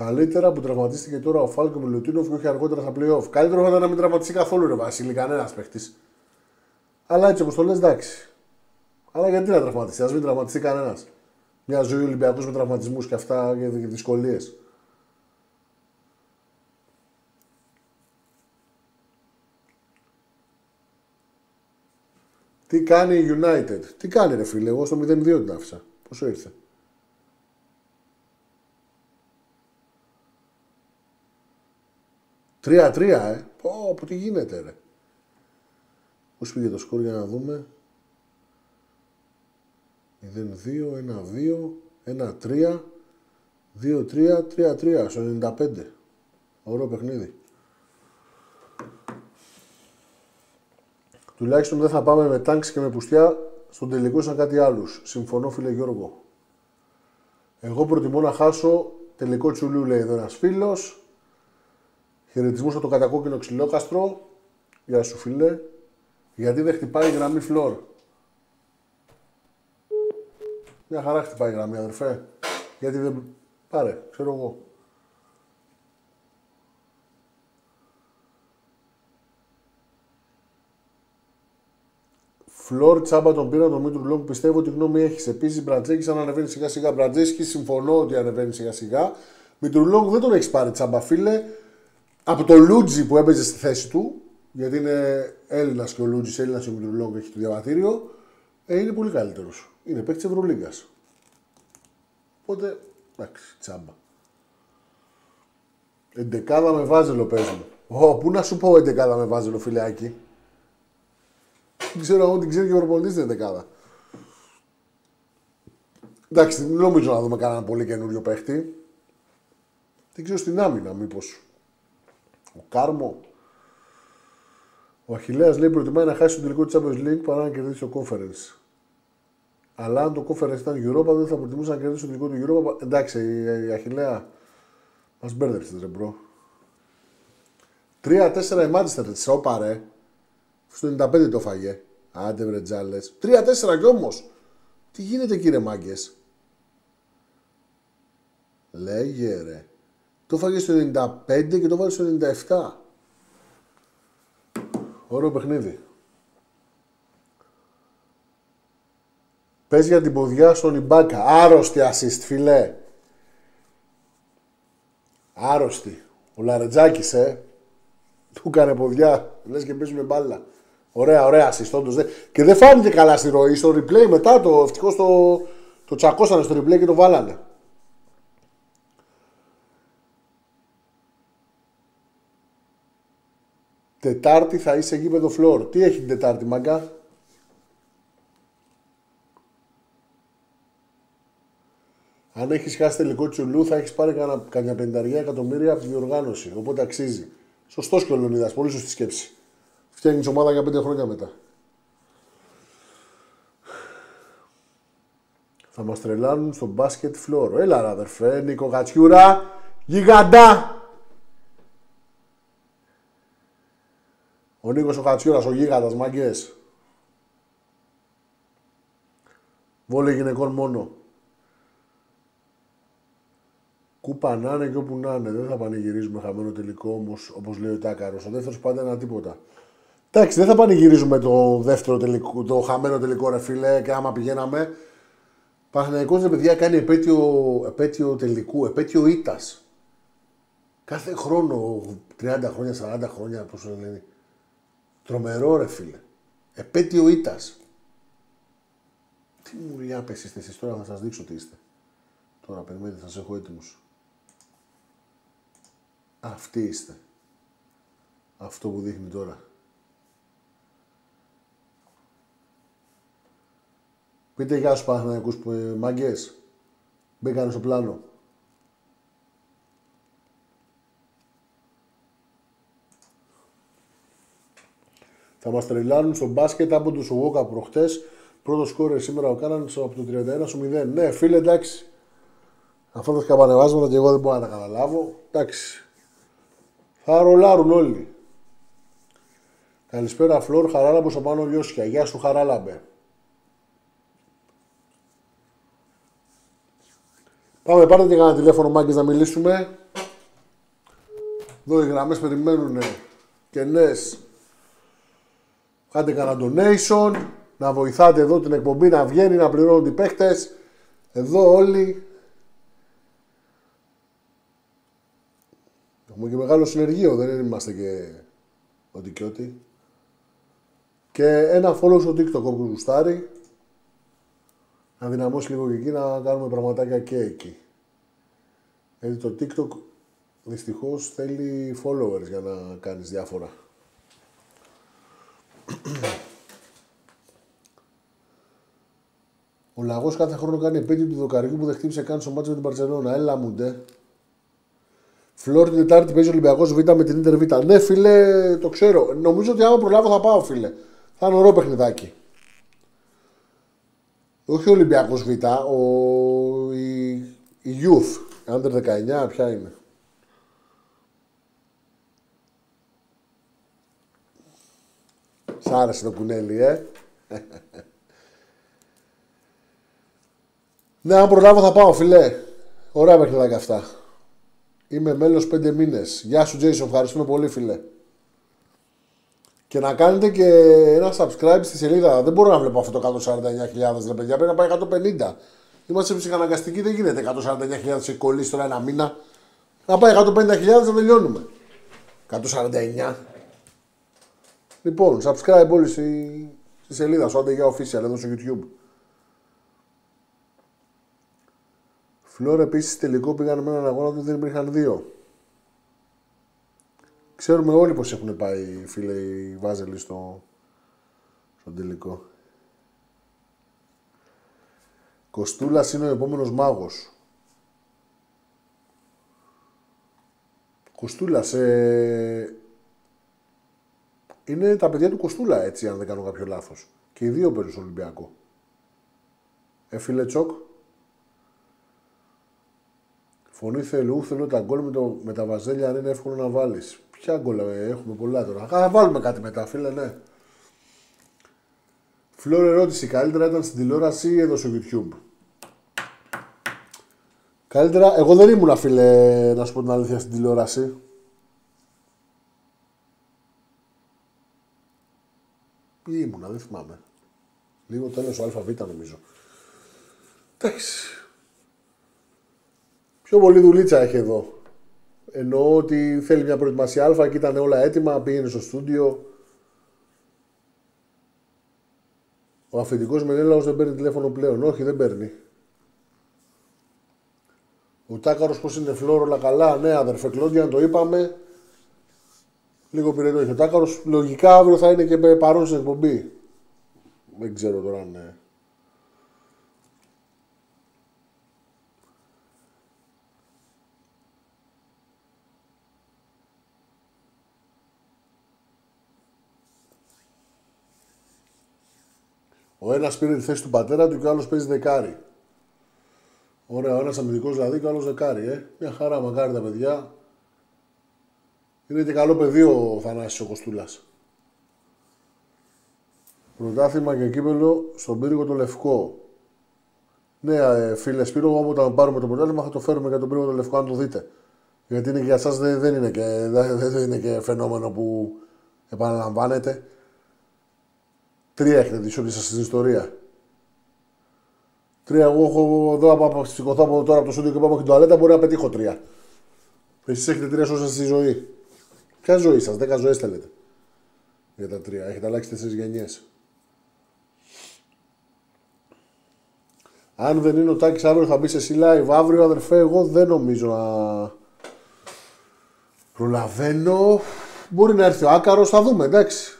Καλύτερα που τραυματίστηκε τώρα ο Φάλκο με Λουτίνοφ και όχι αργότερα στα playoff. Καλύτερο θα ήταν να μην τραυματιστεί καθόλου ρε Βασίλη, κανένας παίχτης. Αλλά έτσι όπως το λες, εντάξει. Αλλά γιατί να τραυματιστεί, ας μην τραυματιστεί κανένας. Μια ζωή Ολυμπιακού με τραυματισμούς και αυτά και δυσκολίες. Τι κάνει η United; Τι κάνει ρε φίλε, εγώ στο 0-2 την άφησα. Πόσο ήρθε; Τρία-τρία, ε. Πω, πω, τι γίνεται, ρε. Πώς πήγε το σκορ για να δούμε. 0-2, 1-2, 1-3, 2-3, 3-3, στο 95. Ωραίο παιχνίδι. Τουλάχιστον δεν θα πάμε με τάγκς και με πουστιά στον τελικό σαν κάτι άλλους. Συμφωνώ φίλε Γιώργο. Εγώ προτιμώ να χάσω τελικό τσουλού λέει εδώ ένας φίλος. Χαιρετισμούς από το κατακόκκινο ξυλόκαστρο. Γεια σου φίλε. Γιατί δεν χτυπάει η γραμμή φλόρ; Μια χαρά χτυπάει η γραμμή αδερφέ. Γιατί δεν... Πάρε, ξέρω εγώ. Floor τσάμπα τον πήρα τον Μήτρου-Λονγκ. Πιστεύω ότι γνώμη έχει. Επίσης Μπραζντέικις αν ανεβαίνει σιγά σιγά. Μπραζντέικις συμφωνώ ότι ανεβαίνει σιγά σιγά. Μήτρου-Λονγκ δεν τον έχεις πάρει τσάμπα φίλε. Από το Λούντζη που έπαιζε στη θέση του, γιατί είναι Έλληνας και ο Λούντζης, Έλληνας και ο Μήτρου-Λονγκ έχει το διαβατήριο, ε, είναι πολύ καλύτερος. Είναι παίκτης Ευρωλίγκας. Οπότε, εντάξει, τσάμπα. Εντεκάδα με βάζελο παίζουμε. Ω, πού να σου πω εντεκάδα με βάζελο, φιλάκι. Δεν ξέρω αν την ξέρει και ο προπονητή την εντεκάδα. Εντάξει, δεν νομίζω να δούμε κανένα πολύ καινούριο παίχτη. Δεν ξέρω στην άμυνα, μήπως. Ο Κάρμο. Ο Αχιλλέα λέει προτιμάει να χάσει το τελικό της Champions League παρά να κερδίσει το conference. Αλλά αν το conference ήταν Europa, δεν θα προτιμούσα να κερδίσει το τελικό του Europa. Εντάξει, η Αχιλλέα μας μπέρδεψε, ρε bro. 3-4 η Manchester, της όπα ρε. Στο 95 το φαγε. Άντε βρε τζάλες. 3-4 κι όμως. Τι γίνεται κύριε Μάγκες; Λέγε ρε. Το φάγε στο 95 και το βάλε στο 97. Ωραίο παιχνίδι. Πες για την ποδιά στον Ιμπάκα. Άρρωστη assist, φιλέ. Άρρωστη. Ο Λαρετζάκης, ε. Του έκανε ποδιά. Λες και παίζουμε μπάλα. Ωραία, ωραία, συστόντω. Και δεν φάνηκε καλά στη ροή. Στο replay μετά το ευτυχώς το, το τσακώσανε στο replay και το βάλανε. Τετάρτη θα είσαι γήπεδο φλόρ. Τι έχει την Τετάρτη, μαγκά; Αν έχεις χάσει τελικό τσουλού, θα έχεις πάρει κανένα πενταριά εκατομμύρια από τη διοργάνωση. Οπότε αξίζει. Σωστός και ο Λεωνίδας. Πολύ σωστή σκέψη. Φτιάχνεις ομάδα για πέντε χρόνια μετά. Θα μας τρελάνουν στο μπάσκετ φλόρο. Έλα ρε αδερφέ, Νίκο Κατσιούρα, γιγαντά. Ο Νίκος ο Κατσιούρας, ο γίγαντας, μάγκες. Βόλε γυναικών μόνο. Κούπα να είναι και όπου να είναι. Δεν θα πανηγυρίζουμε χαμένο τελικό όμως, όπως λέει ο Τάκαρος. Ο δεύτερος πάντα ένα τίποτα. Εντάξει, δεν θα πανηγυρίζουμε το δεύτερο τελικό, το χαμένο τελικό ρε φίλε και άμα πηγαίναμε. Παναγιακός ρε παιδιά κάνει επέτειο, επέτειο τελικού, επέτειο ήττας. Κάθε χρόνο, 30 χρόνια, 40 χρόνια, πώς λένε. Τρομερό ρε φίλε. Επέτειο ήττας. Τι μου λέει, άπες είστε εσείς τώρα, θα σας δείξω τι είστε. Τώρα περιμένετε, θα σας έχω έτοιμους. Αυτοί είστε. Αυτό που δείχνει τώρα. Πείτε γεια σου Παναθηναϊκούς που ε, μάγκες. Μπήκανε στο πλάνο. Θα μας τρελάνουν στο μπάσκετ από τους Ουόκα προχτές. Πρώτο σκόρε σήμερα ο Κάναν από το 31 στο 0. Ναι, φίλε, εντάξει. Αυτά τα σκαμπανεβάσματα και εγώ δεν μπορώ να τα καταλάβω. Εντάξει. Θα ρολάρουν όλοι. Καλησπέρα Φλόρ, Χαράλαμπος από πάνω Λιώσια. Γεια σου Χαράλαμπε. Πάμε, πάρτε και κανένα τηλέφωνο, μάγκες, να μιλήσουμε. Εδώ οι γραμμές περιμένουν και νες. Κάντε κανένα donation, να βοηθάτε εδώ την εκπομπή να βγαίνει, να πληρώνουν οι παίχτες. Εδώ όλοι. Έχουμε και μεγάλο συνεργείο, δεν είμαστε και ό,τι και ό,τι. Και ένα follow στο TikTok όπου γουστάρει. Να δυναμώσει λίγο και εκεί να κάνουμε πραγματάκια και εκεί. Γιατί το TikTok δυστυχώς θέλει followers για να κάνεις διάφορα. Ο λαγός κάθε χρόνο κάνει επέτειο του δοκαριού που δεν χτύπησε καν στο μάτσο με την Παρσελόνα. Έλα μου ντε. Φλόρ την Τετάρτη παίζει ο Ολυμπιακός Β με την Ιντερ Β. Ναι, φίλε, το ξέρω. Νομίζω ότι άμα προλάβω θα πάω, φίλε. Θα είναι ωραίο παιχνιδάκι. Όχι ο Ολυμπιακός Β, ο... η... η Youth. Under 19, ποια είναι. Σ' άρεσε το κουνέλι, ε. ναι, αν προλάβω θα πάω, φιλέ. Ωραία παιχνιδάκια αυτά. Είμαι μέλος 5 μήνες. Γεια σου, Jason. Ευχαριστούμε πολύ, φιλέ. Και να κάνετε και ένα subscribe στη σελίδα. Δεν μπορώ να βλέπω αυτό το 149.000 ρε παιδιά. Πρέπει να πάει 150. Είμαστε ψυχαναγκαστικοί, δεν γίνεται 149.000 σε κολλήσει τώρα ένα μήνα. Να πάει 150.000 να τελειώνουμε. 149. Λοιπόν, subscribe όλοι στη, στη σελίδα σου, άντε για official εδώ στο YouTube. Φλόρ επίσης τελικό πήγαν με έναν αγώνα του δεν υπήρχαν δύο. Ξέρουμε όλοι πως έχουν πάει φίλε οι Βάζελοι στο, στο τελικό. Κοστούλας είναι ο επόμενος μάγος. Κοστούλας, ε, είναι τα παιδιά του Κοστούλα, έτσι, αν δεν κάνω κάποιο λάθος. Και οι δύο παίζουν στο Ολυμπιακό. Ε, φίλε Τσοκ. Φωνή θελού, θέλω τα γκολ με, το, με τα βαζέλια αν είναι εύκολο να βάλεις. Ποια γκολ ε, έχουμε πολλά τώρα. Θα βάλουμε κάτι μετά, φίλε, ναι. Φλόρ ερώτηση, καλύτερα ήταν στην τηλεόραση ή εδώ στο YouTube; Καλύτερα, εγώ δεν ήμουν φίλε, να σου πω την αλήθεια, στην τηλεόραση. Ή ήμουνα, δεν θυμάμαι. Λίγο τέλος ο ΑΒ νομίζω. Εντάξει. Πιο πολύ δουλίτσα έχει εδώ. Εννοώ ότι θέλει μια προετοιμασία Α και ήταν όλα έτοιμα, πήγαινε στο στούντιο. Ο αφεντικός Μενέλαο δεν παίρνει τηλέφωνο πλέον. Όχι, δεν παίρνει. Ο Τάκαρος πώς είναι φλόρο, όλα καλά. Ναι, αδερφέ Κλόντια, το είπαμε. Λίγο πυρετό έχει ο Τάκαρος. Λογικά αύριο θα είναι και παρόν στην εκπομπή. Δεν ξέρω τώρα αν. Ναι. Ο ένας πήρε τη θέση του πατέρα του και ο άλλος παίζει δεκάρι. Ωραία, ο ένας αμυντικός δηλαδή και ο άλλος δεκάρι, ε. Μια χαρά, μακάρι τα παιδιά. Είναι και καλό παιδί ο Θανάσης ο Κοστούλας. Πρωτάθλημα και κύπελο στον πύργο το Λευκό. Ναι, ε, φίλε Σπύρο, εγώ όταν πάρουμε το πρωτάθλημα θα το φέρουμε για τον πύργο το Λευκό, αν το δείτε. Γιατί είναι και για εσάς δεν, δεν, είναι και, δεν είναι και φαινόμενο που επαναλαμβάνεται. Τρία έχετε δει όλη σας στην ιστορία. Τρία, εγώ έχω εδώ από σηκωθώ από τώρα από το σούντιο και πάω και την τουαλέτα, μπορεί να πετύχω τρία. Εσείς έχετε τρία σώσα στη ζωή. Ποια ζωή σας, 10 ζωές θέλετε. Για τα τρία. Έχετε αλλάξει τέσσερις γενιές. Αν δεν είναι ο Τάκης αύριο θα μπει σε εσύ live. Αύριο αδερφέ, εγώ δεν νομίζω να προλαβαίνω. Μπορεί να έρθει ο Άκαρος, θα δούμε, εντάξει.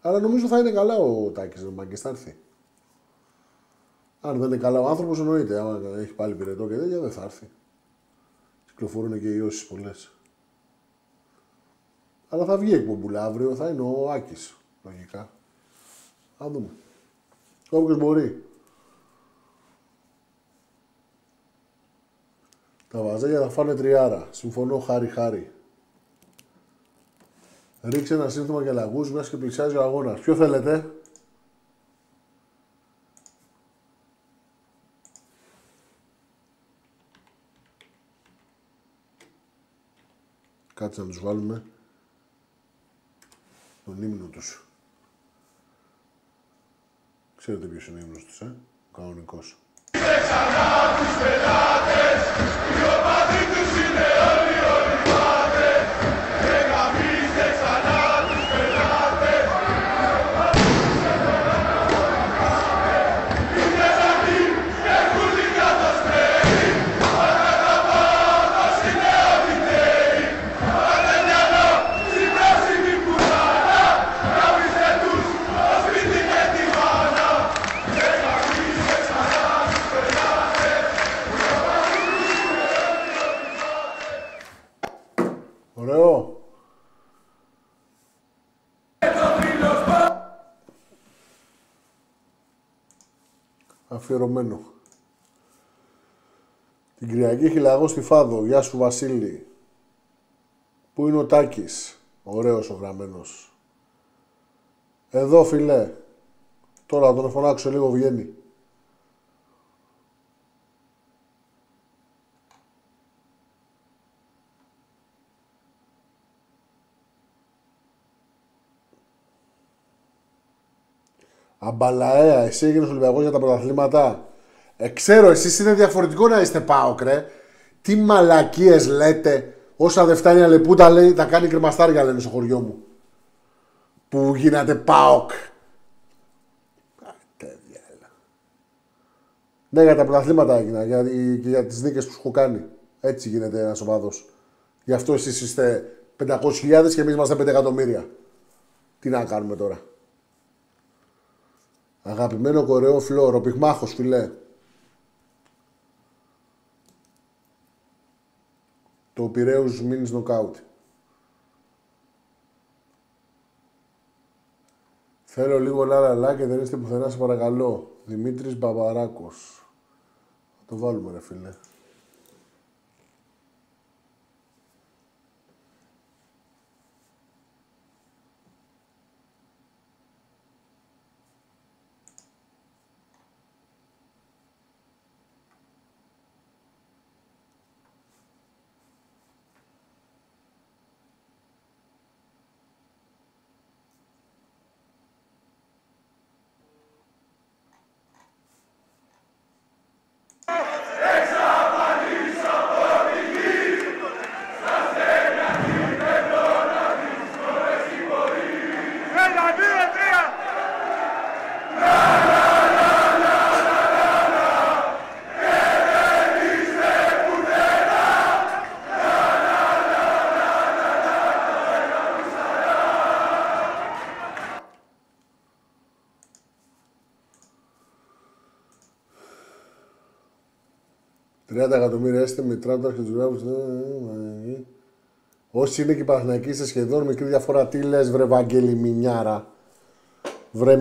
Αλλά νομίζω θα είναι καλά ο Τάκης να μάγκε, θα έρθει. Αν δεν είναι καλά ο άνθρωπος, εννοείται. Αν έχει πάλι πυρετό και τέτοια, δεν θα έρθει. Κυκλοφορούν και οι ιώσει πολλές. Αλλά θα βγει εκπομπούλα αύριο, θα είναι ο Άκης. Λογικά. Θα δούμε. Όποιος μπορεί. Τα βαζέλια θα φάνε τριάρα. Συμφωνώ χάρη-χάρη. Ρίξε ένα σύνθημα για λαγούς, μέσα και πλησιάζει ο αγώνας. Ποιο θέλετε; Κάτσε να τους βάλουμε τον ύμνο τους. Ξέρετε ποιος είναι ο ύμνος τους, ε; Ο κανονικός. αφιερωμένο. Την Κυριακή έχει λαγό στη Φάδο. Γεια σου Βασίλη. Πού είναι ο Τάκης; Ωραίος ο γραμμένος. Εδώ φίλε. Τώρα τον φωνάξω λίγο βγαίνει. Αμπαλαέα, εσύ έγινες Ολυμπιακός για τα πρωταθλήματα. Ε, ξέρω, εσείς είναι διαφορετικό να είστε πάοκρε. Τι μαλακίες λέτε, όσα δεν φτάνει αλεπούτα λέει, τα κάνει κρεμαστάρια λένε στο χωριό μου. Που γίνατε πάοκ. Ναι, για τα πρωταθλήματα έγινα για, και για τις νίκες που σου έχω κάνει. Έτσι γίνεται ένας οπαδός. Γι' αυτό εσείς είστε 500.000 και εμείς είμαστε 5 εκατομμύρια. Τι να κάνουμε τώρα. Αγαπημένο κορεό φλόρο, πυγμάχος φιλέ. Το Πειραίους μείνεις νοκάουτ. Θέλω λίγο λαλαλά και δεν είστε πουθενά, σε παρακαλώ. Δημήτρης Μπαμπαράκος. Το βάλουμε ρε φίλε. εκατομμύρια έστε με τράμπτα και του γράφου. Όσοι είναι και Παναθηναϊκοί είστε σχεδόν μικρή διαφορά. Τι λε, βρε Βαγγέλη Μινιάρα. Βρε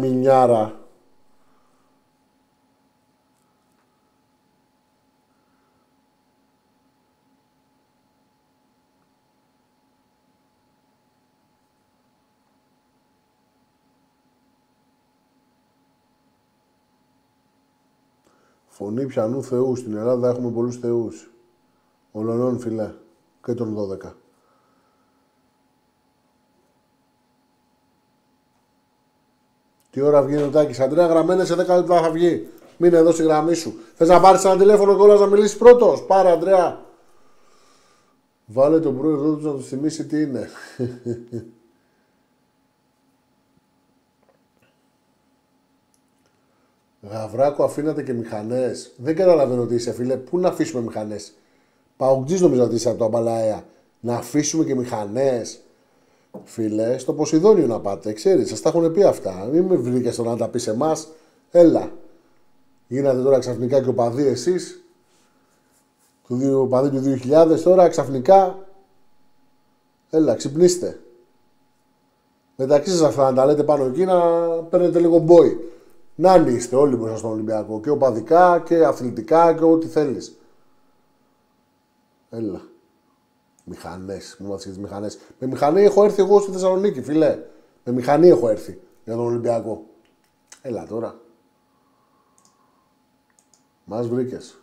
πιανού θεού. Στην Ελλάδα έχουμε πολλούς θεούς. Ολονών φιλέ και τον 12. Τι ώρα βγει ο Τάκης; Αντρέα γραμμένα σε 10 λεπτά θα βγει. Μείνε εδώ στη γραμμή σου. Θες να πάρεις ένα τηλέφωνο κιόλας να μιλήσεις πρώτος; Πάρε Αντρέα. Βάλε τον πρώτο του να του θυμίσει τι είναι. Γαβράκο, αφήνατε και μηχανές. Δεν καταλαβαίνω τι είσαι, φίλε. Πού να αφήσουμε μηχανές; Παουγκτζή νομίζω ότι είσαι από το Αμπαλαέα. Να αφήσουμε και μηχανές. Φίλε, στο Ποσειδόνιο να πάτε. Ξέρεις, σας τα έχουν πει αυτά. Μην με βρήκες στο να τα πεις εμάς. Έλα. Γίνατε τώρα ξαφνικά και οπαδοί εσείς. Του οπαδοί του 2000 τώρα ξαφνικά. Έλα, ξυπνήστε. Μεταξύ σας αυτά να τα λέτε πάνω εκεί να παίρνετε λίγο μπόι. Να είστε όλοι μέσα στον Ολυμπιακό. Και οπαδικά και αθλητικά και ό,τι θέλεις. Έλα. Μηχανές. Μου για τις μηχανές. Με μηχανή έχω έρθει εγώ στη Θεσσαλονίκη, φιλέ. Με μηχανή έχω έρθει για τον Ολυμπιακό. Έλα τώρα. Μας βρήκες.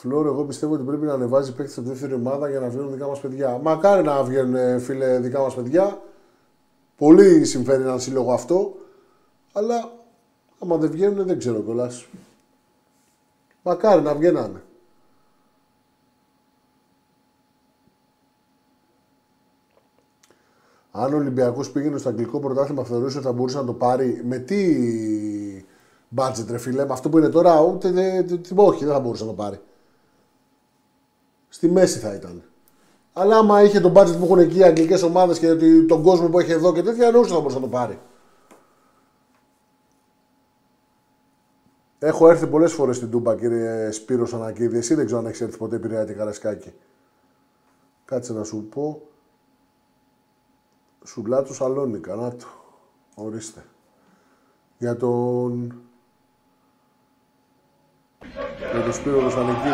Φλόρο, εγώ πιστεύω ότι πρέπει να ανεβάζει παίκτη από τη δεύτερη ομάδα για να βγαίνουν δικά μας παιδιά. Μακάρι να βγαίνουν ε, φίλε δικά μας παιδιά. Πολύ συμφέρει έναν σύλλογο αυτό. Αλλά άμα δεν βγαίνουν δεν ξέρω κιόλας. Μακάρι να βγαίνανε. Αν ο Ολυμπιακός πήγαινε στο αγγλικό πρωτάθλημα, θεωρούσε ότι θα μπορούσε να το πάρει με τι budget, ρε φίλε. Με αυτό που είναι τώρα, ούτε. Δε, δε, όχι, δεν θα μπορούσε να το πάρει. Στη μέση θα ήταν. Αλλά άμα είχε τον budget που έχουν εκεί οι αγγλικές ομάδες και τον κόσμο που έχει εδώ και τέτοια, εννοούσε θα μπορούσε να το πάρει. Έχω έρθει πολλές φορές στην Τούμπα, κύριε Σπύρο Ανακίδη. Εσύ δεν ξέρω αν έχεις έρθει ποτέ Πειραιά Καρασκάκη. Κάτσε να σου πω. Σουλάτου Σαλόνικα, να το. Ορίστε. Για τον... Για τον Σπύρο Ρωσανική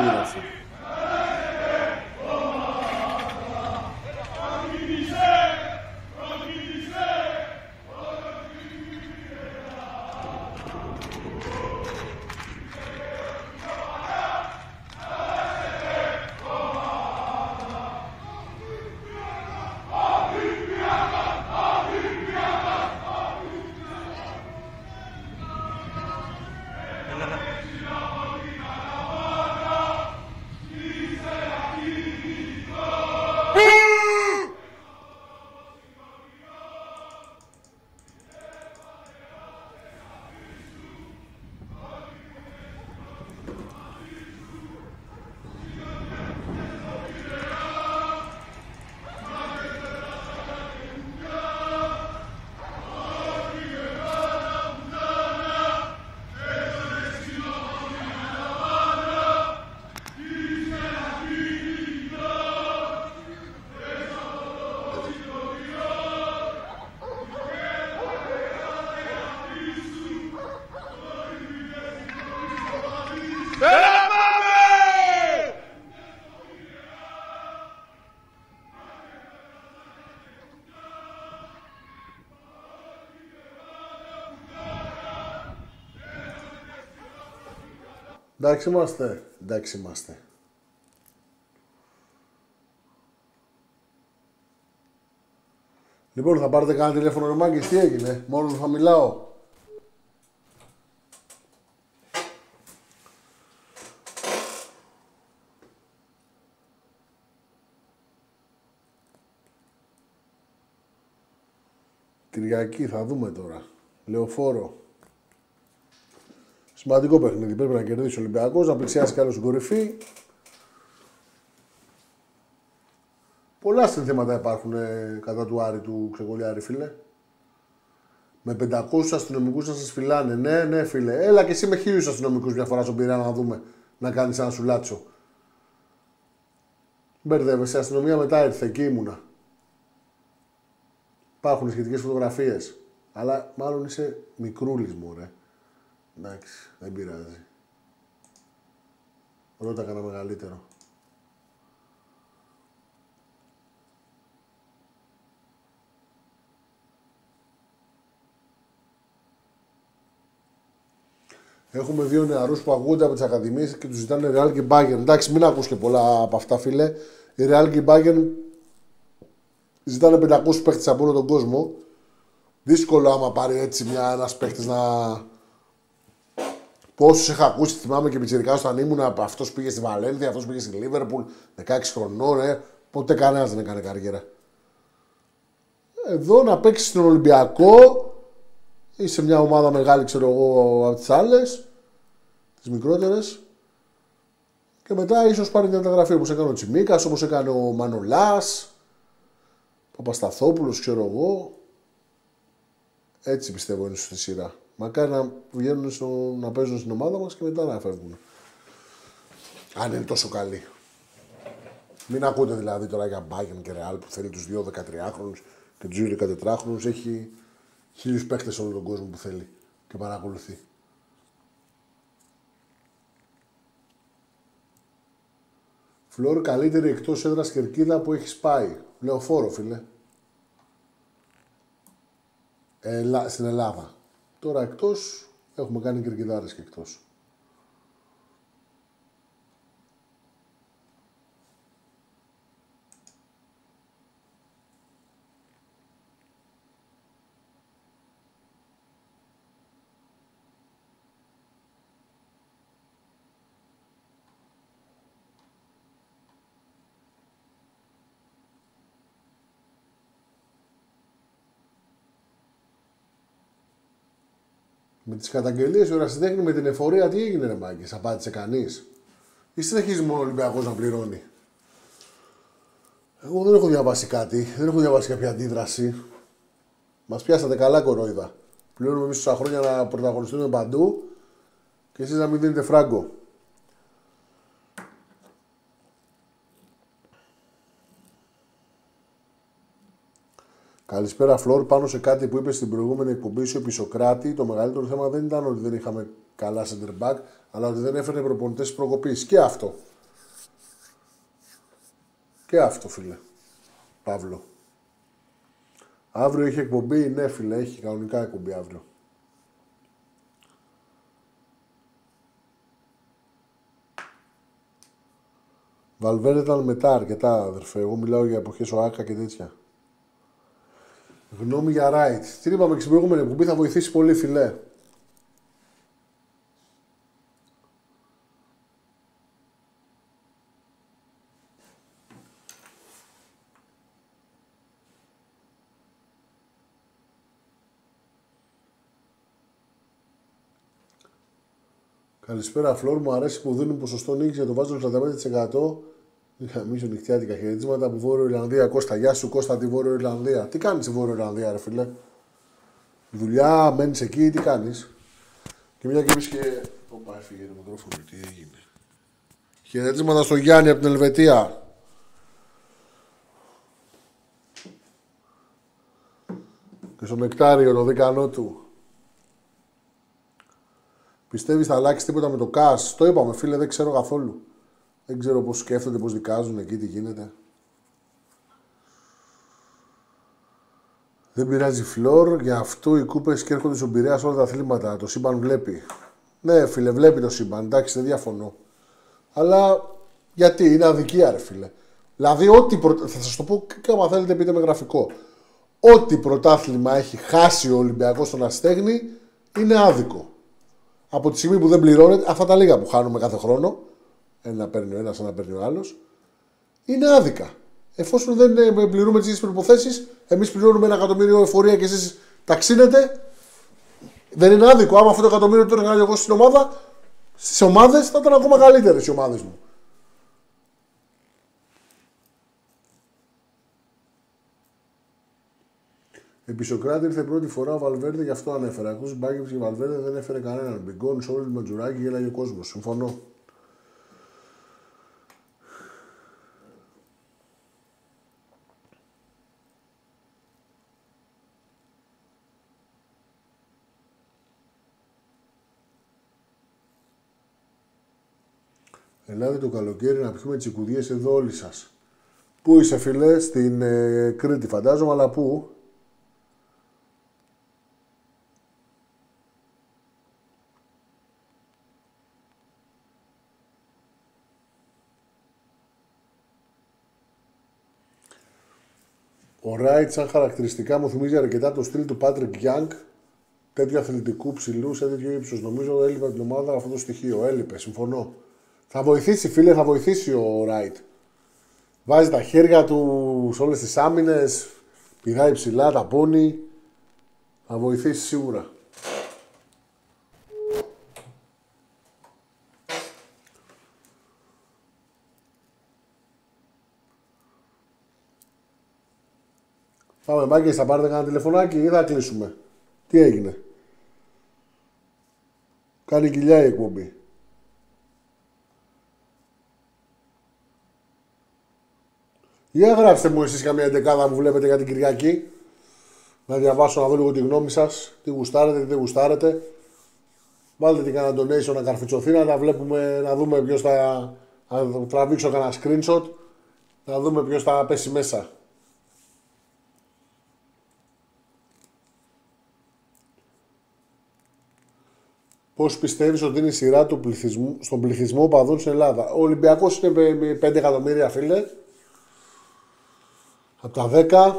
Εντάξει είμαστε. Εντάξει είμαστε. Λοιπόν, θα πάρετε κανένα τηλέφωνο ρε Μάγκης, τι έγινε, μόνο θα μιλάω. Κυριακή θα δούμε τώρα. Λεωφόρο. Σημαντικό παιχνίδι. Πρέπει να κερδίσει ο Ολυμπιακός, να πλησιάσει κι άλλο στην κορυφή. Πολλά συνθήματα υπάρχουν ε, κατά του Άρη του Ξεκολιάρη, φίλε. Με 500 αστυνομικούς να σας φυλάνε. Ναι, ναι, φίλε. Έλα και εσύ με χίλιους αστυνομικούς μια φορά στον Πειραιά να δούμε. Να κάνεις ένα σουλάτσο. Μπερδεύεσαι. Η αστυνομία μετά ήρθε. Εκεί ήμουνα. Υπάρχουν σχετικές φωτογραφίες. Αλλά μάλλον είσαι μικρούλης μου, ρε. Εντάξει, δεν πειράζει. Ρώτα κανένα μεγαλύτερο. Έχουμε δύο νεαρούς που ακούγονται από τις ακαδημίες και τους ζητάνε Real και Bayern. Εντάξει, μην ακούς και πολλά από αυτά, φίλε. Η Real και Bayern ζητάνε 500 παίχτες από όλο τον κόσμο. Δύσκολο άμα πάρει έτσι μια ένας παίχτης να, Πόσους είχα ακούσει, θυμάμαι και πιτσυρικά όταν ήμουν. Αυτός πήγε στη Βαλένθια, αυτός πήγε στη Λίβερπουλ, 16 χρονών, ε. Ποτέ κανένας δεν έκανε καριέρα. Εδώ να παίξεις στον Ολυμπιακό ή σε μια ομάδα μεγάλη, ξέρω εγώ, από τις άλλες, τις μικρότερες. Και μετά ίσως πάρει μια μεταγραφή όπως έκανε ο Τσιμίκας, όπως έκανε ο Μανολάς, ο Παπασταθόπουλος, ξέρω εγώ. Έτσι πιστεύω είναι στη σειρά. Μακάρι να βγαίνουν στο, να παίζουν στην ομάδα μας και μετά να φεύγουν. Αν είναι τόσο καλή. Μην ακούτε δηλαδή τώρα για Bayern και Real που θέλει τους δύο 13χρονου και τους δύο 14χρονου. Έχει χίλιους παίχτε σε όλο τον κόσμο που θέλει και παρακολουθεί. Φλόρ καλύτερη εκτός έδρας κερκίδα που έχεις πάει. Λεωφόρο, φίλε. Ε, στην Ελλάδα. Τώρα εκτός έχουμε κάνει κερκιδάρες και εκτός. Με τις καταγγελίες του Ερασιτέχνη με την εφορία τι έγινε, ρε Μάγκε, απάντησε κανείς; Ή συνεχίζει μόνο ο Ολυμπιακός να πληρώνει; Εγώ δεν έχω διαβάσει κάτι, δεν έχω διαβάσει κάποια αντίδραση. Μας πιάσατε καλά κορόιδα. Πληρώνουμε εμείς τόσα χρόνια να πρωταγωνιστούμε παντού και εσείς να μην δίνετε φράγκο. Καλησπέρα, Φλόρ. Πάνω σε κάτι που είπες στην προηγούμενη εκπομπή σου, Επισοκράτη, το μεγαλύτερο θέμα δεν ήταν ότι δεν είχαμε καλά center back, αλλά ότι δεν έφερε προπονητές προκοπής. Και αυτό. Και αυτό, φίλε. Παύλο. Αύριο έχει εκπομπή, ναι, φίλε, έχει κανονικά εκπομπή αύριο. Βαλβέρε ήταν μετά αρκετά, αδερφέ. Εγώ μιλάω για εποχές ΟΑΚΑ και τέτοια. Γνώμη για right. Τι είπαμε και στην προηγούμενη εκπομπή θα βοηθήσει πολύ, φιλέ. Καλησπέρα, Φλόρ. Μου αρέσει που δίνουν ποσοστό νίκης για το βάζο 45%. Μίσο νυχτιάτικα χαιρετίσματα από Βόρειο Ιρλανδία. Κώστα, γεια σου Κώστα τη Βόρειο Ιρλανδία. Τι κάνεις στη Βόρειο Ιρλανδία, ρε φίλε; Δουλειά, μένεις εκεί, τι κάνεις; Και μια και εμείς και. Ωπα, έφυγε το μικρόφωνο, τι έγινε; Χαιρετίσματα στο Γιάννη από την Ελβετία. Και στο Νεκτάριο, το δίκανό του. Πιστεύεις θα αλλάξεις τίποτα με το ΚΑΣ. Το είπαμε, φίλε, δεν ξέρω καθόλου. Δεν ξέρω πώς σκέφτονται, πώς δικάζουν εκεί, τι γίνεται. Δεν πειράζει φλόρ, γι' αυτό οι κούπες και έρχονται στον Πειραιά σε όλα τα αθλήματα. Το σύμπαν βλέπει. Ναι, φίλε, βλέπει το σύμπαν. Εντάξει, δεν διαφωνώ. Αλλά γιατί, είναι αδικία, ρε φίλε. Δηλαδή, ό,τι. Προ... Θα σας το πω και άμα θέλετε, πείτε με γραφικό. Ό,τι πρωτάθλημα έχει χάσει ο Ολυμπιακός στον Αστέγνη είναι άδικο. Από τη στιγμή που δεν πληρώνεται, αυτά τα λίγα που χάνουμε κάθε χρόνο, ένα παίρνει ο ένας, ένα παίρνει ο άλλος, είναι άδικα. Εφόσον δεν ε, πληρούμε τις ίδιες προποθέσει, εμείς πληρώνουμε ένα εκατομμύριο εφορία και εσείς ταξίνετε, δεν είναι άδικο. Άμα αυτό το εκατομμύριο το έκανα εγώ στην ομάδα, στις ομάδες θα ήταν ακόμα καλύτερες οι ομάδες μου. Επί Σοκράτη ήρθε πρώτη φορά ο Βαλβέρδε, γι' αυτό ανέφερα. Ακούς μπάγκε και Βαλβέρδε δεν έφερε κανέναν. Μπιγκόν, Σόλτ, Ματζουράκη, γέλαγε ο κόσμος. Συμφωνώ. Ελάτε το καλοκαίρι να πιούμε τσικουδιές εδώ όλοι σας. Πού είσαι φίλε, στην ε, Κρήτη φαντάζομαι, αλλά πού; Ο Ράιτ, σαν χαρακτηριστικά, μου θυμίζει αρκετά το στυλ του Πάτρικ Γιάνγκ. Τέτοιο αθλητικού ψηλού, σε τέτοιο ύψος. Νομίζω έλειπε την ομάδα αυτό το στοιχείο. Έλειπε, συμφωνώ. Θα βοηθήσει, φίλε, θα βοηθήσει ο Ράιτ. Βάζει τα χέρια τους σε όλες τις άμυνες, πηδάει ψηλά, τα πόνει. Θα βοηθήσει σίγουρα. Πάμε μπάγκε, θα πάρετε κανένα τηλεφωνάκι ή θα κλείσουμε. Τι έγινε; Κάνει κοιλιά η εκπομπή. Για γράψτε μου εσείς καμία δεκάδα που βλέπετε για την Κυριακή. Να διαβάσω να δω λίγο τη γνώμη σας. Τι γουστάρετε, τι δεν γουστάρετε. Βάλτε την κανένα donation να καρφιτσωθεί, να τα βλέπουμε, να δούμε ποιος θα... Να τραβήξω κανένα screenshot. Να δούμε ποιος θα πέσει μέσα. Πώς πιστεύεις ότι είναι η σειρά του πληθυσμού, στον πληθυσμό παδών στην Ελλάδα; Ο Ολυμπιακός είναι με 5 εκατομμύρια φίλε. Από τα 10,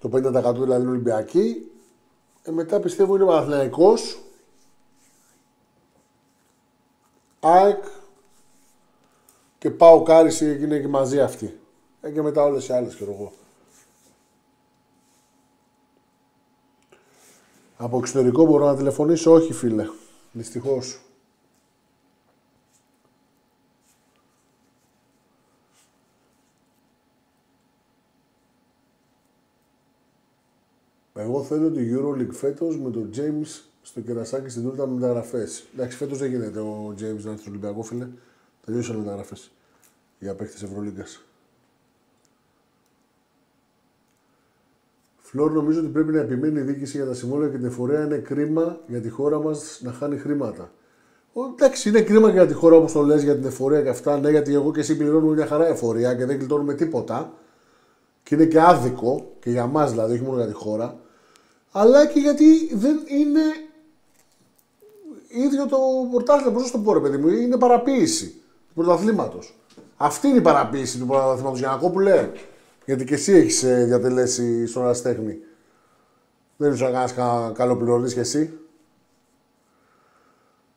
το 50% δηλαδή είναι Ολυμπιακή. Ε, μετά πιστεύω είναι Παναθηναϊκός, ΑΕΚ και πάω Κάρις είναι και μαζί αυτοί. Ε, και μετά όλες οι άλλες ξέρω εγώ. Από εξωτερικό μπορώ να τηλεφωνήσω, όχι φίλε. Δυστυχώς. Εγώ θέλω τη EuroLeague φέτος με τον James στο κερασάκι στην τούρτα με μεταγραφές. Εντάξει, φέτος δεν γίνεται ο James να έρθει στο Ολυμπιακό, φίλε. Τελείωσαν οι μεταγραφές για παίχτε Ευρωλίγκας. Φλόρ, νομίζω ότι πρέπει να επιμένει η διοίκηση για τα συμβόλαια και την εφορία. Είναι κρίμα για τη χώρα μας να χάνει χρήματα. Ο, εντάξει, είναι κρίμα για τη χώρα όπως το λες για την εφορία και αυτά. Ναι, γιατί εγώ και εσύ πληρώνουμε μια χαρά εφορία και δεν γλιτώνουμε τίποτα. Και είναι και άδικο και για μας δηλαδή, όχι μόνο για τη χώρα. Αλλά και γιατί δεν είναι ίδιο το πρωτάθλημα. Πώς να το πω, ρε παιδί μου, είναι παραποίηση του πρωταθλήματος. Αυτή είναι η παραποίηση του πρωταθλήματος Γιανακόπουλε. Γιατί και εσύ έχεις διατελέσει στον Αστέχνη. Δεν ήσουν να κάνεις καλό πληρώνει και εσύ.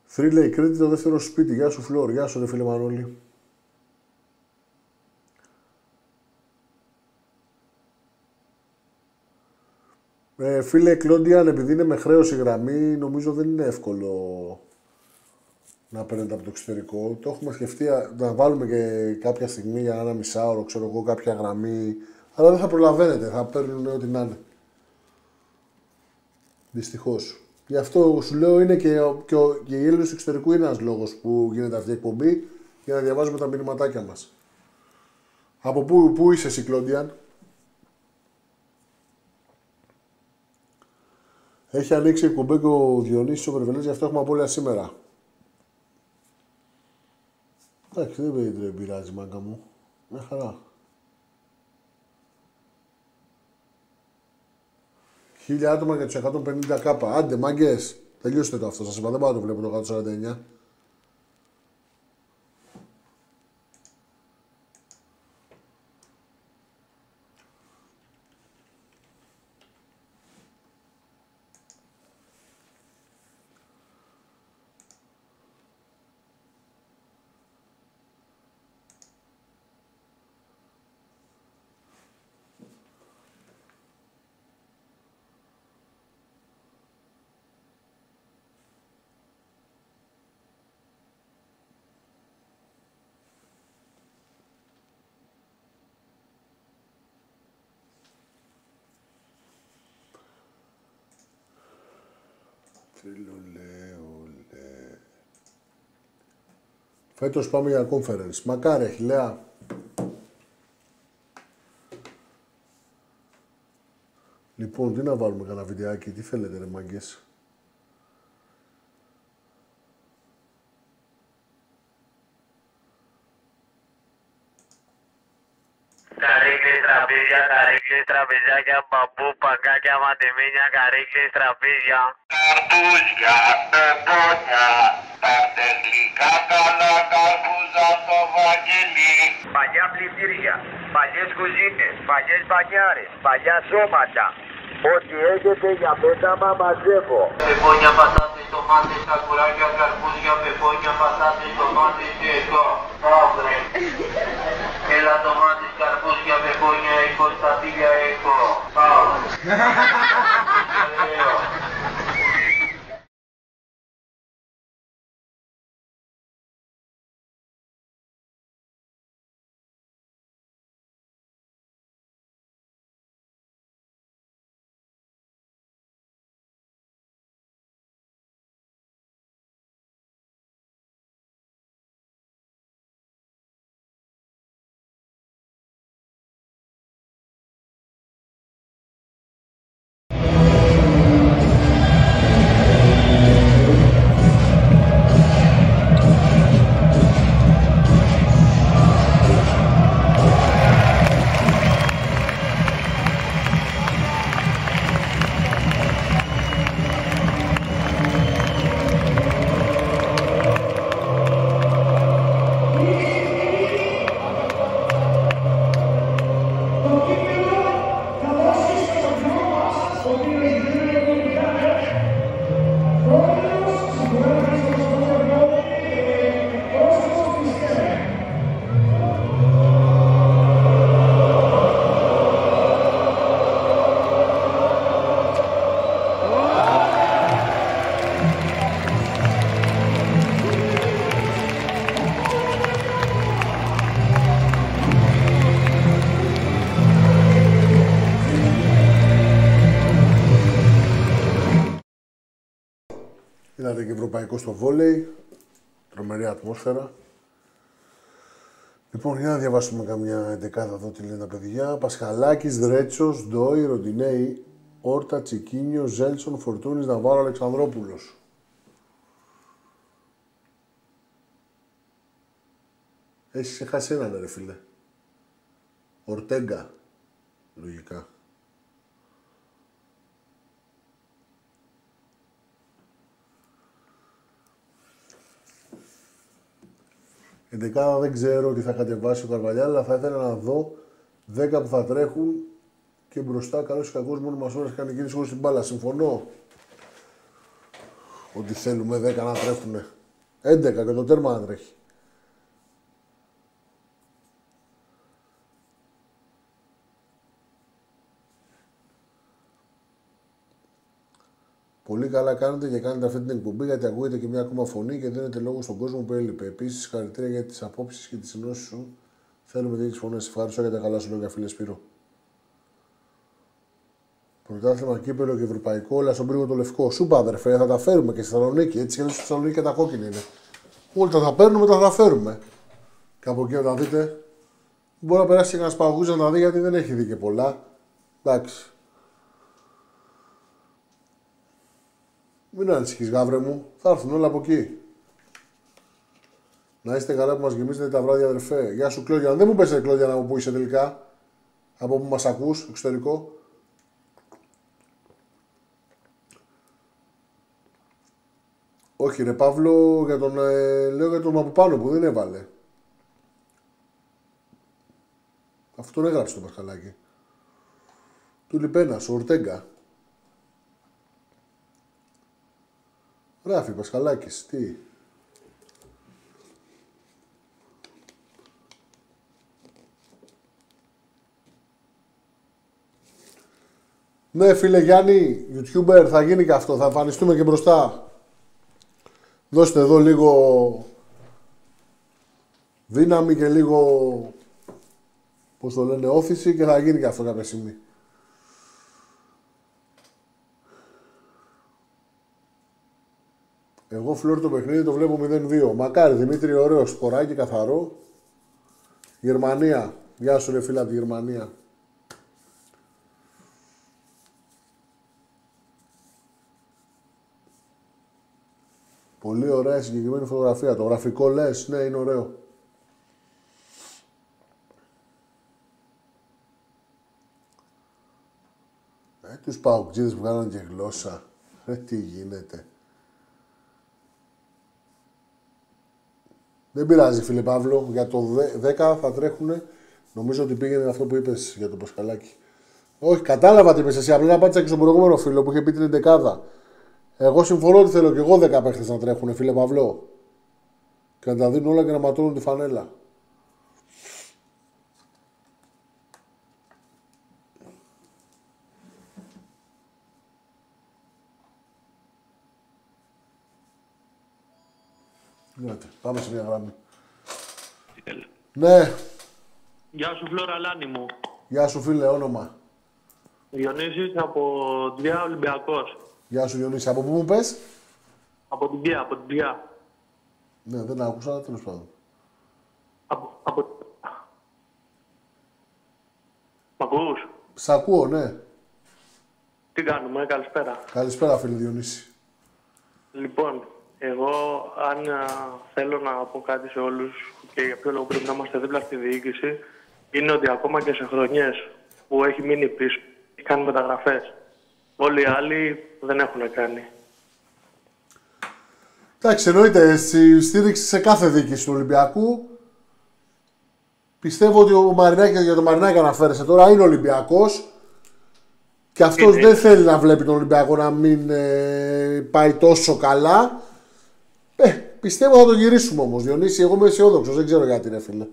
Θρύλε η Κρήτη το δεύτερο σπίτι. Γεια σου Φλόρ, γεια σου ρε φίλε Μανώλη. Ε, φίλε Κλόντιαν, επειδή είναι με χρέωση γραμμή, νομίζω δεν είναι εύκολο να παίρνετε από το εξωτερικό. Το έχουμε σκεφτεί να βάλουμε και κάποια στιγμή για ένα μισάωρο, ξέρω εγώ, κάποια γραμμή. Αλλά δεν θα προλαβαίνετε, θα παίρνουν ό,τι να είναι. Δυστυχώς. Γι' αυτό σου λέω είναι και, και, και η έλλειψη του εξωτερικού είναι ένας λόγος που γίνεται αυτή η εκπομπή για να διαβάζουμε τα μηνυματάκια μας. Από πού, πού είσαι εσύ, Κλόντιαν, Έχει ανοίξει η και ο Διονύσης ο Περβελής, γι' αυτό έχουμε απόλυτα σήμερα. Εντάξει, δεν πειράζει μάγκα μου. Μια χαρά. Χίλια άτομα για τους 150 κάπα. Άντε, μάγκες. Τελειώστε το αυτό. Σας είπα, δεν πάω το βλέπω το 149. Φέτος πάμε για conference. Μακάρι, Αχιλέα. Λοιπόν, τι να βάλουμε κανένα βιντεάκι, τι θέλετε ρε μάγκες; Καρύκλες, τραπέζια, καρύκλες, τραπεζάκια, μπαμπού, παγκάκια, μαντεμίνια, καρύκλες, τραπέζια. Καρτούζια, πεπόνια, πάρτε γλυκά καλά, καρπούζα στο βαγγελί. Παλιά πλυντήρια, παλιές κουζίνες, παλιές μπανιάρες, παλιά σώματα. Ό,τι έχετε για πέταμα μαζεύω. Πεπόνια, πατάτες, τομάτες, σακουράκια, καρπούζια, πεπόνια, πατάτες, τομάτες και εδώ. Αύριο. Έλα τομάτες, καρπούζια, πεπόνια, έχω, στατήλια έχω. Πάω. ευρωπαϊκό στο βόλεϊ. Τρομερή ατμόσφαιρα. Λοιπόν, για να διαβάσουμε καμιά εντεκάδα εδώ τι λένε τα παιδιά. Πασχαλάκης, Δρέτσος, Ντόι, Ροντινέη, Όρτα, Τσικίνιο, Ζέλσον, Φορτούνης, Ναβάρο, Αλεξανδρόπουλος. Έχεις ξεχάσει έναν ρε φίλε. Ορτέγκα. Λογικά. Εντεκάδα δεν ξέρω τι θα κατεβάσει ο Καρβαλιά, αλλά θα ήθελα να δω 10 που θα τρέχουν και μπροστά καλός ή κακός μόνο μας ώρες κάνει κίνηση χωρίς την μπάλα. Συμφωνώ ότι θέλουμε 10 να τρέχουν. 11 και το τέρμα να τρέχει. Πολύ καλά κάνετε και κάνετε αυτή την εκπομπή γιατί ακούγεται και μια ακόμα φωνή και δίνετε λόγο στον κόσμο που έλειπε. Επίσης, συγχαρητήρια για τις απόψεις και τις ενώσει σου. Θέλουμε τέτοιες φωνές. Ευχαριστώ για τα καλά σου λόγια, φίλε Σπύρο. Πρωτάθλημα κύπελο και ευρωπαϊκό, όλα στον πρίγο το λευκό. Σου είπα, αδερφέ, θα τα φέρουμε και στη Θεσσαλονίκη. Έτσι και στη Θεσσαλονίκη και τα κόκκινα είναι. Όλοι τα θα παίρνουμε, τα θα φέρουμε. Και από εκεί όταν δείτε, μπορεί να περάσει και ένας παγούζα να τα δει γιατί δεν έχει δει και πολλά. Εντάξει. Μην ανησυχείς γάβρε μου, θα έρθουν όλα από εκεί. Να είστε καλά που μας γεμίζετε τα βράδια αδερφέ. Γεια σου Κλώδια. Δεν μου πες ρε Κλώδια να μου πού είσαι τελικά. Από που μας ακούς, εξωτερικό. Όχι ρε Παύλο, για τον, ε, λέω για τον από πάνω που δεν έβαλε. Αυτόν έγραψε το Πασχαλάκι. Του Λιπένας, ο Ορτέγκα. Γράφει Πασχαλάκης, τι; Ναι, φίλε Γιάννη, YouTuber, θα γίνει και αυτό. Θα εμφανιστούμε και μπροστά. Δώστε εδώ λίγο δύναμη και λίγο, πώς το λένε, όθηση και θα γίνει και αυτό κάποια στιγμή. Εγώ φλόρ το παιχνίδι το βλέπω 0-2. Μακάρι Δημήτρη, ωραίο σκοράκι, καθαρό. Γερμανία. Γεια σου ρε φίλα από τη Γερμανία. Πολύ ωραία συγκεκριμένη φωτογραφία. Το γραφικό λες, ναι είναι ωραίο. Ε, τους παουτζίδες που κάνανε και γλώσσα. Ε, τι γίνεται. Δεν πειράζει, φίλε Παύλο. Για το 10 θα τρέχουν. Νομίζω ότι πήγαινε αυτό που είπες για το Πασκαλάκι. Όχι, κατάλαβα τι είπες εσύ. Απλά απάντησα και στον προηγούμενο φίλο που είχε πει την 11 Εγώ συμφωνώ ότι θέλω και εγώ 10 παίχτες να τρέχουν, φίλε Παυλό. Και να τα δίνουν όλα και να ματώνουν τη φανέλα. Πάμε σε μια γραμμή. Ναι. Γεια σου Φλόρα Λάνη μου. Γεια σου φίλε, όνομα. Διονύσης από Διά Ολυμπιακός. Γεια σου Διονύση. Από πού μου πες; Από την Διά, από την Διά. Ναι, δεν άκουσα, αλλά τέλος πάντων. Από... από... Μ' ακούς; Σ' ακούω, ναι. Τι κάνουμε, καλησπέρα. Καλησπέρα φίλε Διονύση. Λοιπόν, εγώ, αν θέλω να πω κάτι σε όλους και για ποιο λόγο πρέπει να είμαστε δίπλα στη διοίκηση, είναι ότι ακόμα και σε χρονιές που έχει μείνει πίσω, έχει κάνει μεταγραφές. Όλοι οι άλλοι δεν έχουν κάνει. Εντάξει, εννοείται στη στήριξη σε κάθε διοίκηση του Ολυμπιακού. Πιστεύω ότι ο Μαρινάκη για τον Μαρινάκη αναφέρεσαι τώρα είναι Ολυμπιακός. Και αυτός δεν θέλει να βλέπει τον Ολυμπιακό να μην ε, πάει τόσο καλά. Ε, πιστεύω θα το γυρίσουμε όμως. Διονύση, εγώ είμαι αισιόδοξος. Δεν ξέρω γιατί, ρε φίλε.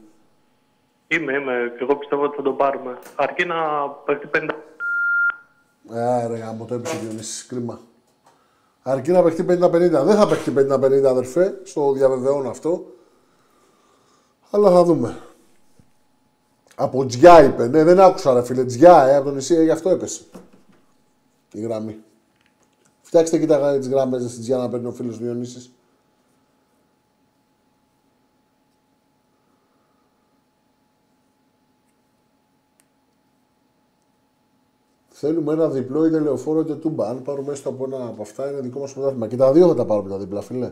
Είμαι, είμαι. Και εγώ πιστεύω ότι θα το πάρουμε. Αρκεί να παιχτεί 50. Άρα, άμα το έπεισε Διονύση. Κρίμα. Αρκεί να παιχτεί 50-50. Δεν θα παιχτεί 50-50, αδερφέ. Στο διαβεβαιώνω αυτό. Αλλά θα δούμε. Από τζιά είπε. Ναι, δεν άκουσα, ρε φίλε. Τζιά, ε, από το νησί, ε, γι' αυτό έπεσε. Η γραμμή. Φτιάξτε και τα, τις γράμμες της για να παίρνει ο φίλος Διονύσης. Θέλουμε ένα διπλό είτε λεωφόρο είτε τούμπα. Αν πάρουμε έστω από ένα από αυτά είναι δικό μας πρωτάθλημα. Και τα δύο θα τα πάρουμε τα διπλά, φίλε.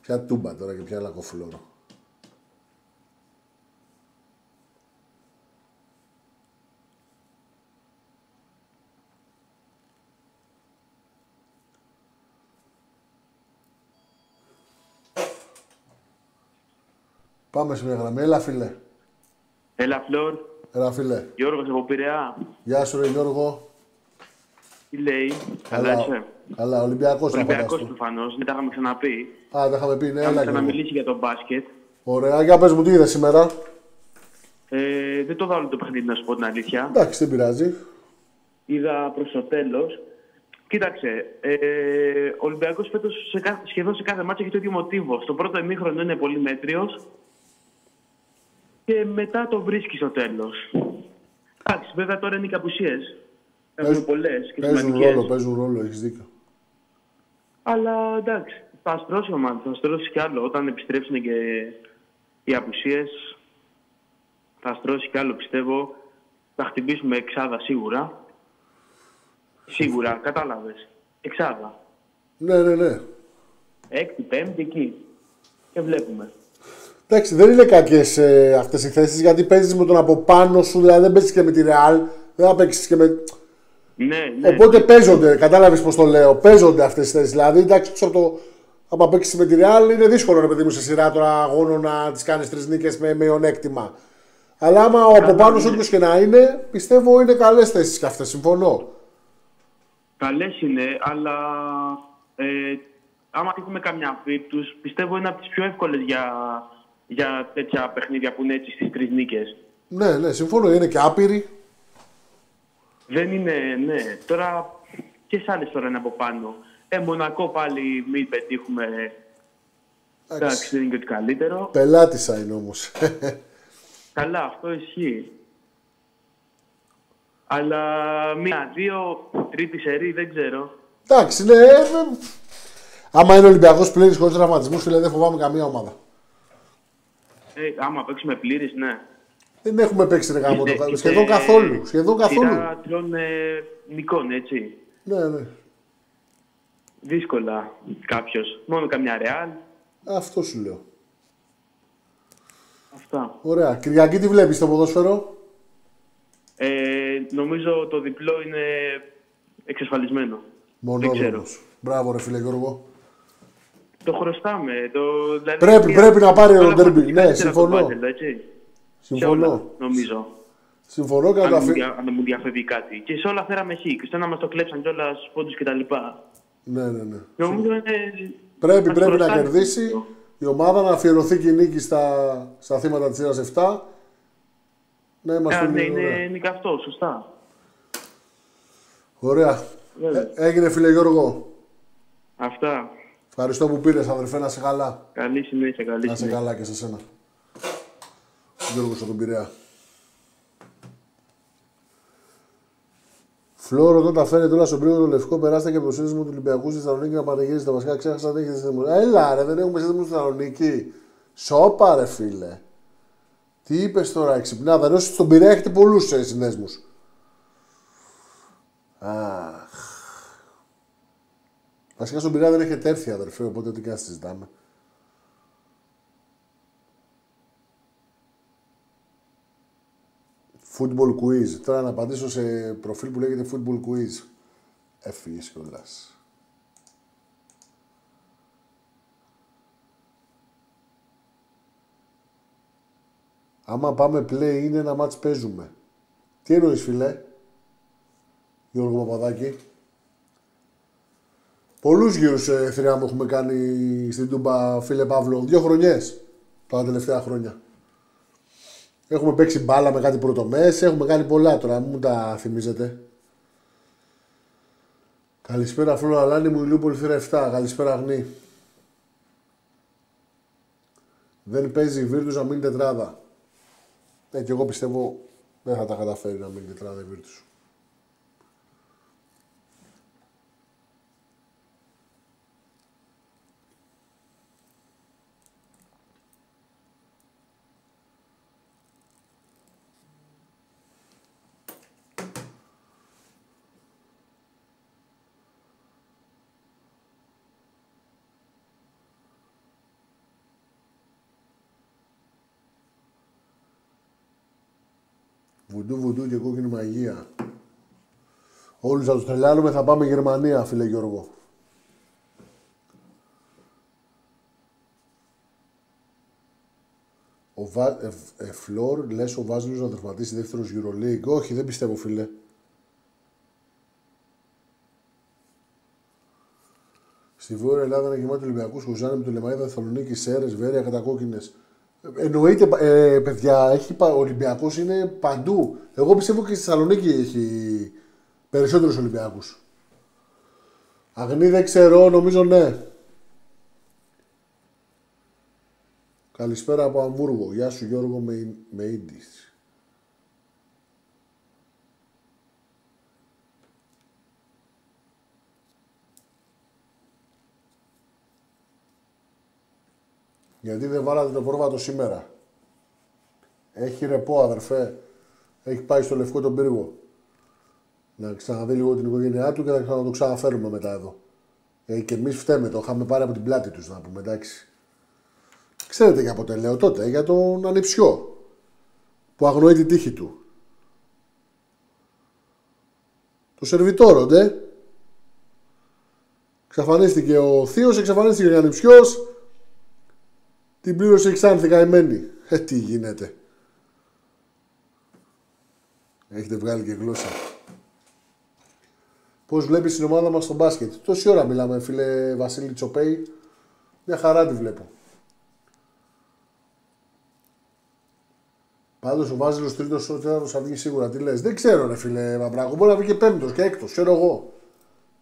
Ποια τούμπα τώρα και ποια λακοφλόρο. Πάμε σε μια γραμμή. Έλα, φίλε. Έλα, Φλόρ. Έλα, φίλε. Γιώργος από Πειραιά. Γεια σου, ρε Γιώργο. Τι λέει. Καλά είσαι; Καλά, Ολυμπιακός θα Ολυμπιακός φανταστώ. προφανώς. Δεν τα είχαμε ξαναπεί. Α, τα είχαμε πει, ναι, Είχαμε έλα. Γιώργο. ξαναμιλήσει για το μπάσκετ. Ωραία, για πες μου τι είδες σήμερα; Ε, δεν το δω όλο το παιχνίδι, να σου πω την αλήθεια. Εντάξει, δεν πειράζει. Είδα προς το τέλος. Κοίταξε, ε, ο Ολυμπιακός φέτος σε κάθε, σχεδόν σε κάθε μάτσο έχει το ίδιο μοτίβο. Στο πρώτο ημίχρονο είναι πολύ μέτριος και μετά το βρίσκεις στο τέλος. Εντάξει, βέβαια τώρα είναι οι καπουσίες. Έχουν Παίζουν- πολλές και Παίζουν σημαντικές. ρόλο, παίζουν ρόλο, έχεις δίκιο. Αλλά εντάξει, θα αστρώσει ο ομάδα, θα αστρώσει κι άλλο. Όταν επιστρέψουν και οι απουσίες, θα αστρώσει κι άλλο πιστεύω. Θα χτυπήσουμε εξάδα σίγουρα. Σίγουρα, κατάλαβες. Εξάδα. Ναι, ναι, ναι. Έκτη, πέμπτη εκεί. Και βλέπουμε. Εντάξει, δεν είναι κακές ε, αυτές οι θέσεις γιατί παίζεις με τον από πάνω σου, δηλαδή δεν παίζεις και με τη Real. Δεν θα παίξεις και με. Ναι, ναι. Οπότε παίζονται, κατάλαβες πώς το λέω. Παίζονται αυτές τι θέσεις. Δηλαδή, εντάξει, ξέρω το. Άμα παίξεις με τη Real είναι δύσκολο ρε παιδί μου σε σειρά τώρα αγώνων να τις κάνεις τρεις νίκες με μειονέκτημα. Αλλά άμα ο από πάνω σου όποιος και να είναι, πιστεύω είναι καλές θέσεις και αυτές. Συμφωνώ. Καλές είναι, αλλά ε, άμα έχουμε καμιά από του, πιστεύω είναι από τις πιο εύκολες για, για τέτοια παιχνίδια που είναι έτσι στις τρεις νίκες. Ναι, ναι, συμφωνώ. Είναι και άπειροι. Δεν είναι, ναι. Τώρα και σε άλλες τώρα είναι από πάνω. Ε, Μονακό πάλι μην πετύχουμε. Εντάξει, δεν είναι και ότι καλύτερο. Πελάτησα είναι όμως. Καλά, αυτό ισχύει. Αλλά μία-δύο, τρίτη σερή, δεν ξέρω. Εντάξει, ναι. ε, ε, Άμα είναι Ολυμπιακός πλήρη χωρίς τραυματισμούς, φίλε, δεν φοβάμαι καμία ομάδα. Ε, άμα παίξουμε πλήρης, ναι. Δεν έχουμε παίξει ρε γάμο το Είστε- Σχεδόν είστε καθόλου. Σχεδόν καθόλου. Σειρά τριών ε, νικών, έτσι. Ναι, ναι. Δύσκολα κάποιος. Μόνο καμιά ρεάλ. Αυτό σου λέω. Αυτά. Ωραία. Κυριακή τι βλέπεις στο ποδόσφαιρο; Ε, νομίζω το διπλό είναι εξασφαλισμένο. Δεν ξέρω. Μονόδρομος. Μπράβο, ρε φίλε Γιώργο. Το χρωστάμε. Το, δηλαδή, Πρέπει- μια- πρέπει να πάρει ο όλα ντέρμπι. φορτικά Ναι, καλύτερα συμφωνώ. το μπάτελ, έτσι. Σε όλα, Συμφωνώ. νομίζω. Συμφωνώ και να Αν, το μου αφή... δια- αν δεν μου διαφεύγει κάτι. Και σε όλα φέραμε χ. Και στο ένα μας το κλέψαν κιόλας πόντους κτλ. Ναι, ναι, ναι. Νομίζω είναι. Πρέπει, μας πρέπει να χρωστάνε. κερδίσει η ομάδα να αφιερωθεί και η νίκη στα, στα θύματα της σειράς 7. Να είμαστε Α, ναι, λίγο- είναι, ωραία. είναι και αυτό, σωστά. Ωραία. Βέβαια. Ε, έγινε φίλε Γιώργο. Αυτά. Ευχαριστώ που πήρες, αδερφέ, να είσαι καλά. Καλή συνέχεια, καλή Να είσαι συνέχεια. καλά και σε σένα. Γιώργος από τον Πειραιά. Φλόρο, όταν τα φέρετε όλα στον πρίγο το λευκό, περάστε και από το σύνδεσμο του Ολυμπιακού στη Θεσσαλονίκη να πανηγυρίσετε. Βασικά ξέχασα δεν έχετε σύνδεσμο. Έλα, ρε, δεν έχουμε σύνδεσμο στη Θεσσαλονίκη. Σώπα, ρε, φίλε. Τι είπες τώρα, εξυπνάδα. Ενώ στον Πειραιά έχετε πολλούς συνδέσμους. Αχ. Βασικά στον Πειραιά δεν έχετε έρθει, αδερφέ, οπότε τι κάνει συζητάμε. Football quiz. Τώρα να απαντήσω σε προφίλ που λέγεται football quiz. Έφυγε κιόλα. Άμα πάμε play είναι ένα μάτς παίζουμε. Τι εννοείς φίλε; Γιώργο Παπαδάκη. Πολλούς γύρους ε, θηριά μου έχουμε κάνει στην Τούμπα φίλε Παύλο. Δύο χρονιές. Τα τελευταία χρόνια. Έχουμε παίξει μπάλα με κάτι πρωτομές, έχουμε κάνει πολλά τώρα, μην μου τα θυμίζετε. Καλησπέρα Φλόρα Λάνη μου, Ηλίου Πολυθήρα 7. Καλησπέρα Αγνή. Δεν παίζει η Βίρτους να μείνει τετράδα. Ε, και εγώ πιστεύω δεν θα τα καταφέρει να μείνει τετράδα η Βίρτους. Βουντού, βουντού και κόκκινη μαγεία. Όλους θα τους τρελάνουμε, θα πάμε Γερμανία, φίλε Γιώργο. Ο Βα... ε, ε, Φλόρ, λες ο Βάζελος να τερματίσει δεύτερος Euroleague. Όχι, δεν πιστεύω, φίλε. Στη Βόρεια Ελλάδα είναι γεμάτη Ολυμπιακούς Χουζάνε με το Λεμαίδα Θεσσαλονίκη, Σέρες, Βέρεια, κατακόκκινες. Εννοείται, ε, παιδιά, έχει, ο Ολυμπιακός είναι παντού. Εγώ πιστεύω και στη Θεσσαλονίκη έχει περισσότερους Ολυμπιακούς. Αγνή δεν ξέρω, νομίζω ναι. Καλησπέρα από Αμβούργο. Γεια σου Γιώργο Μεΐντης. Γιατί δεν βάλατε το πρόβατο σήμερα. Έχει ρεπό αδερφέ. Έχει πάει στο Λευκό τον Πύργο. Να ξαναδεί λίγο την οικογένειά του και να το ξαναφέρουμε μετά εδώ. Ε, και εμείς φταίμε, το είχαμε πάρει από την πλάτη τους, να πούμε εντάξει. Ξέρετε για πότε λέω τότε, για τον ανιψιό που αγνοεί τη τύχη του. Το σερβιτόρο, ντε. Εξαφανίστηκε ο θείος, εξαφανίστηκε ο ανιψιός. Την πλήρωσε η Ξάνθη καημένη. Ε, τι γίνεται. Έχετε βγάλει και γλώσσα. Πώς βλέπεις την ομάδα μας στο μπάσκετ; Τόση ώρα μιλάμε, φίλε Βασίλη Τσοπέη. Μια χαρά τη βλέπω. Πάντως ο Βάζελο τρίτος ο τέταρτο θα βγει σίγουρα. Τι λες, δεν ξέρω, ρε φίλε Μαμπράκο. Μπορεί να βγει και πέμπτος και έκτος, ξέρω εγώ.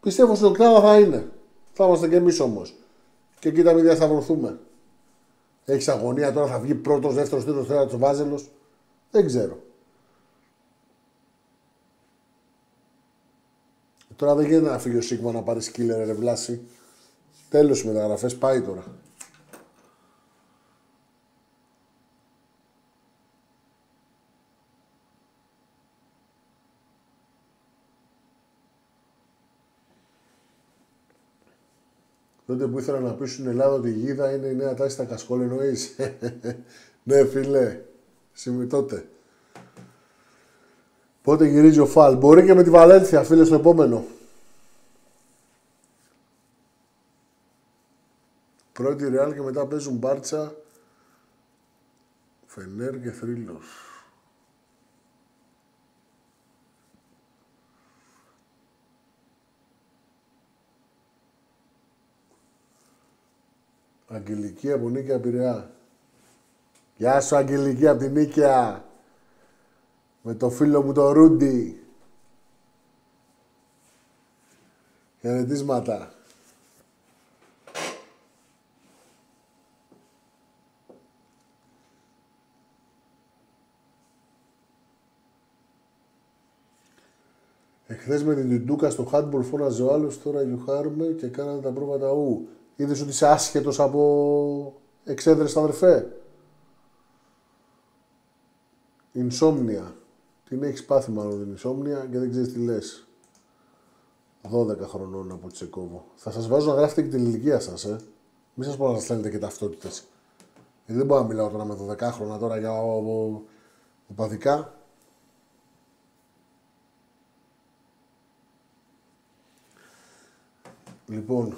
Πιστεύω στον κλάδο θα είναι. Θα είμαστε και εμείς όμως. Και εκεί τα μηδιά θα βρεθούμε. Έχεις αγωνία τώρα, θα βγει πρώτος, δεύτερος, τρίτος, τέταρτος Βάζελος. Δεν ξέρω. Τώρα δεν γίνεται να φύγει ο Σίγμα να πάρει σκύλερ, ρε βλάση. Τέλος οι μεταγραφές, πάει τώρα. Τότε που ήθελα να πει στην Ελλάδα ότι η γίδα είναι η νέα τάση στα κασκόλ, εννοείς; ναι, φίλε. Σημεί τότε. Πότε γυρίζει ο Φαλ. Μπορεί και με τη Βαλένθια, φίλε, στο επόμενο. Πρώτη Ρεάλ και μετά παίζουν Μπάρτσα, Φενέρ και Θρύλος. Αγγελική από Νίκαια Πειραιά. Γεια σου Αγγελική από την Νίκαια. Με το φίλο μου το Ρούντι. Χαιρετίσματα. Εχθές με την Τιντούκα στο handball φώναζε ο άλλος, τώρα γιουχάρουμε και κάνανε τα πρόβατα ου. Είδες ότι είσαι άσχετος από εξέδρες αδερφέ; Ινσόμνια. Την έχεις πάθει μάλλον την Ινσόμνια και δεν ξέρεις τι λες. 12 χρονών από Τσεκόβο. Θα σας βάζω να γράφετε και την ηλικία σας, ε. Μην σας πω να σας θέλετε και ταυτότητες. Γιατί δεν μπορώ να μιλάω τώρα με 12 χρόνια τώρα για οπαδικά. Λοιπόν,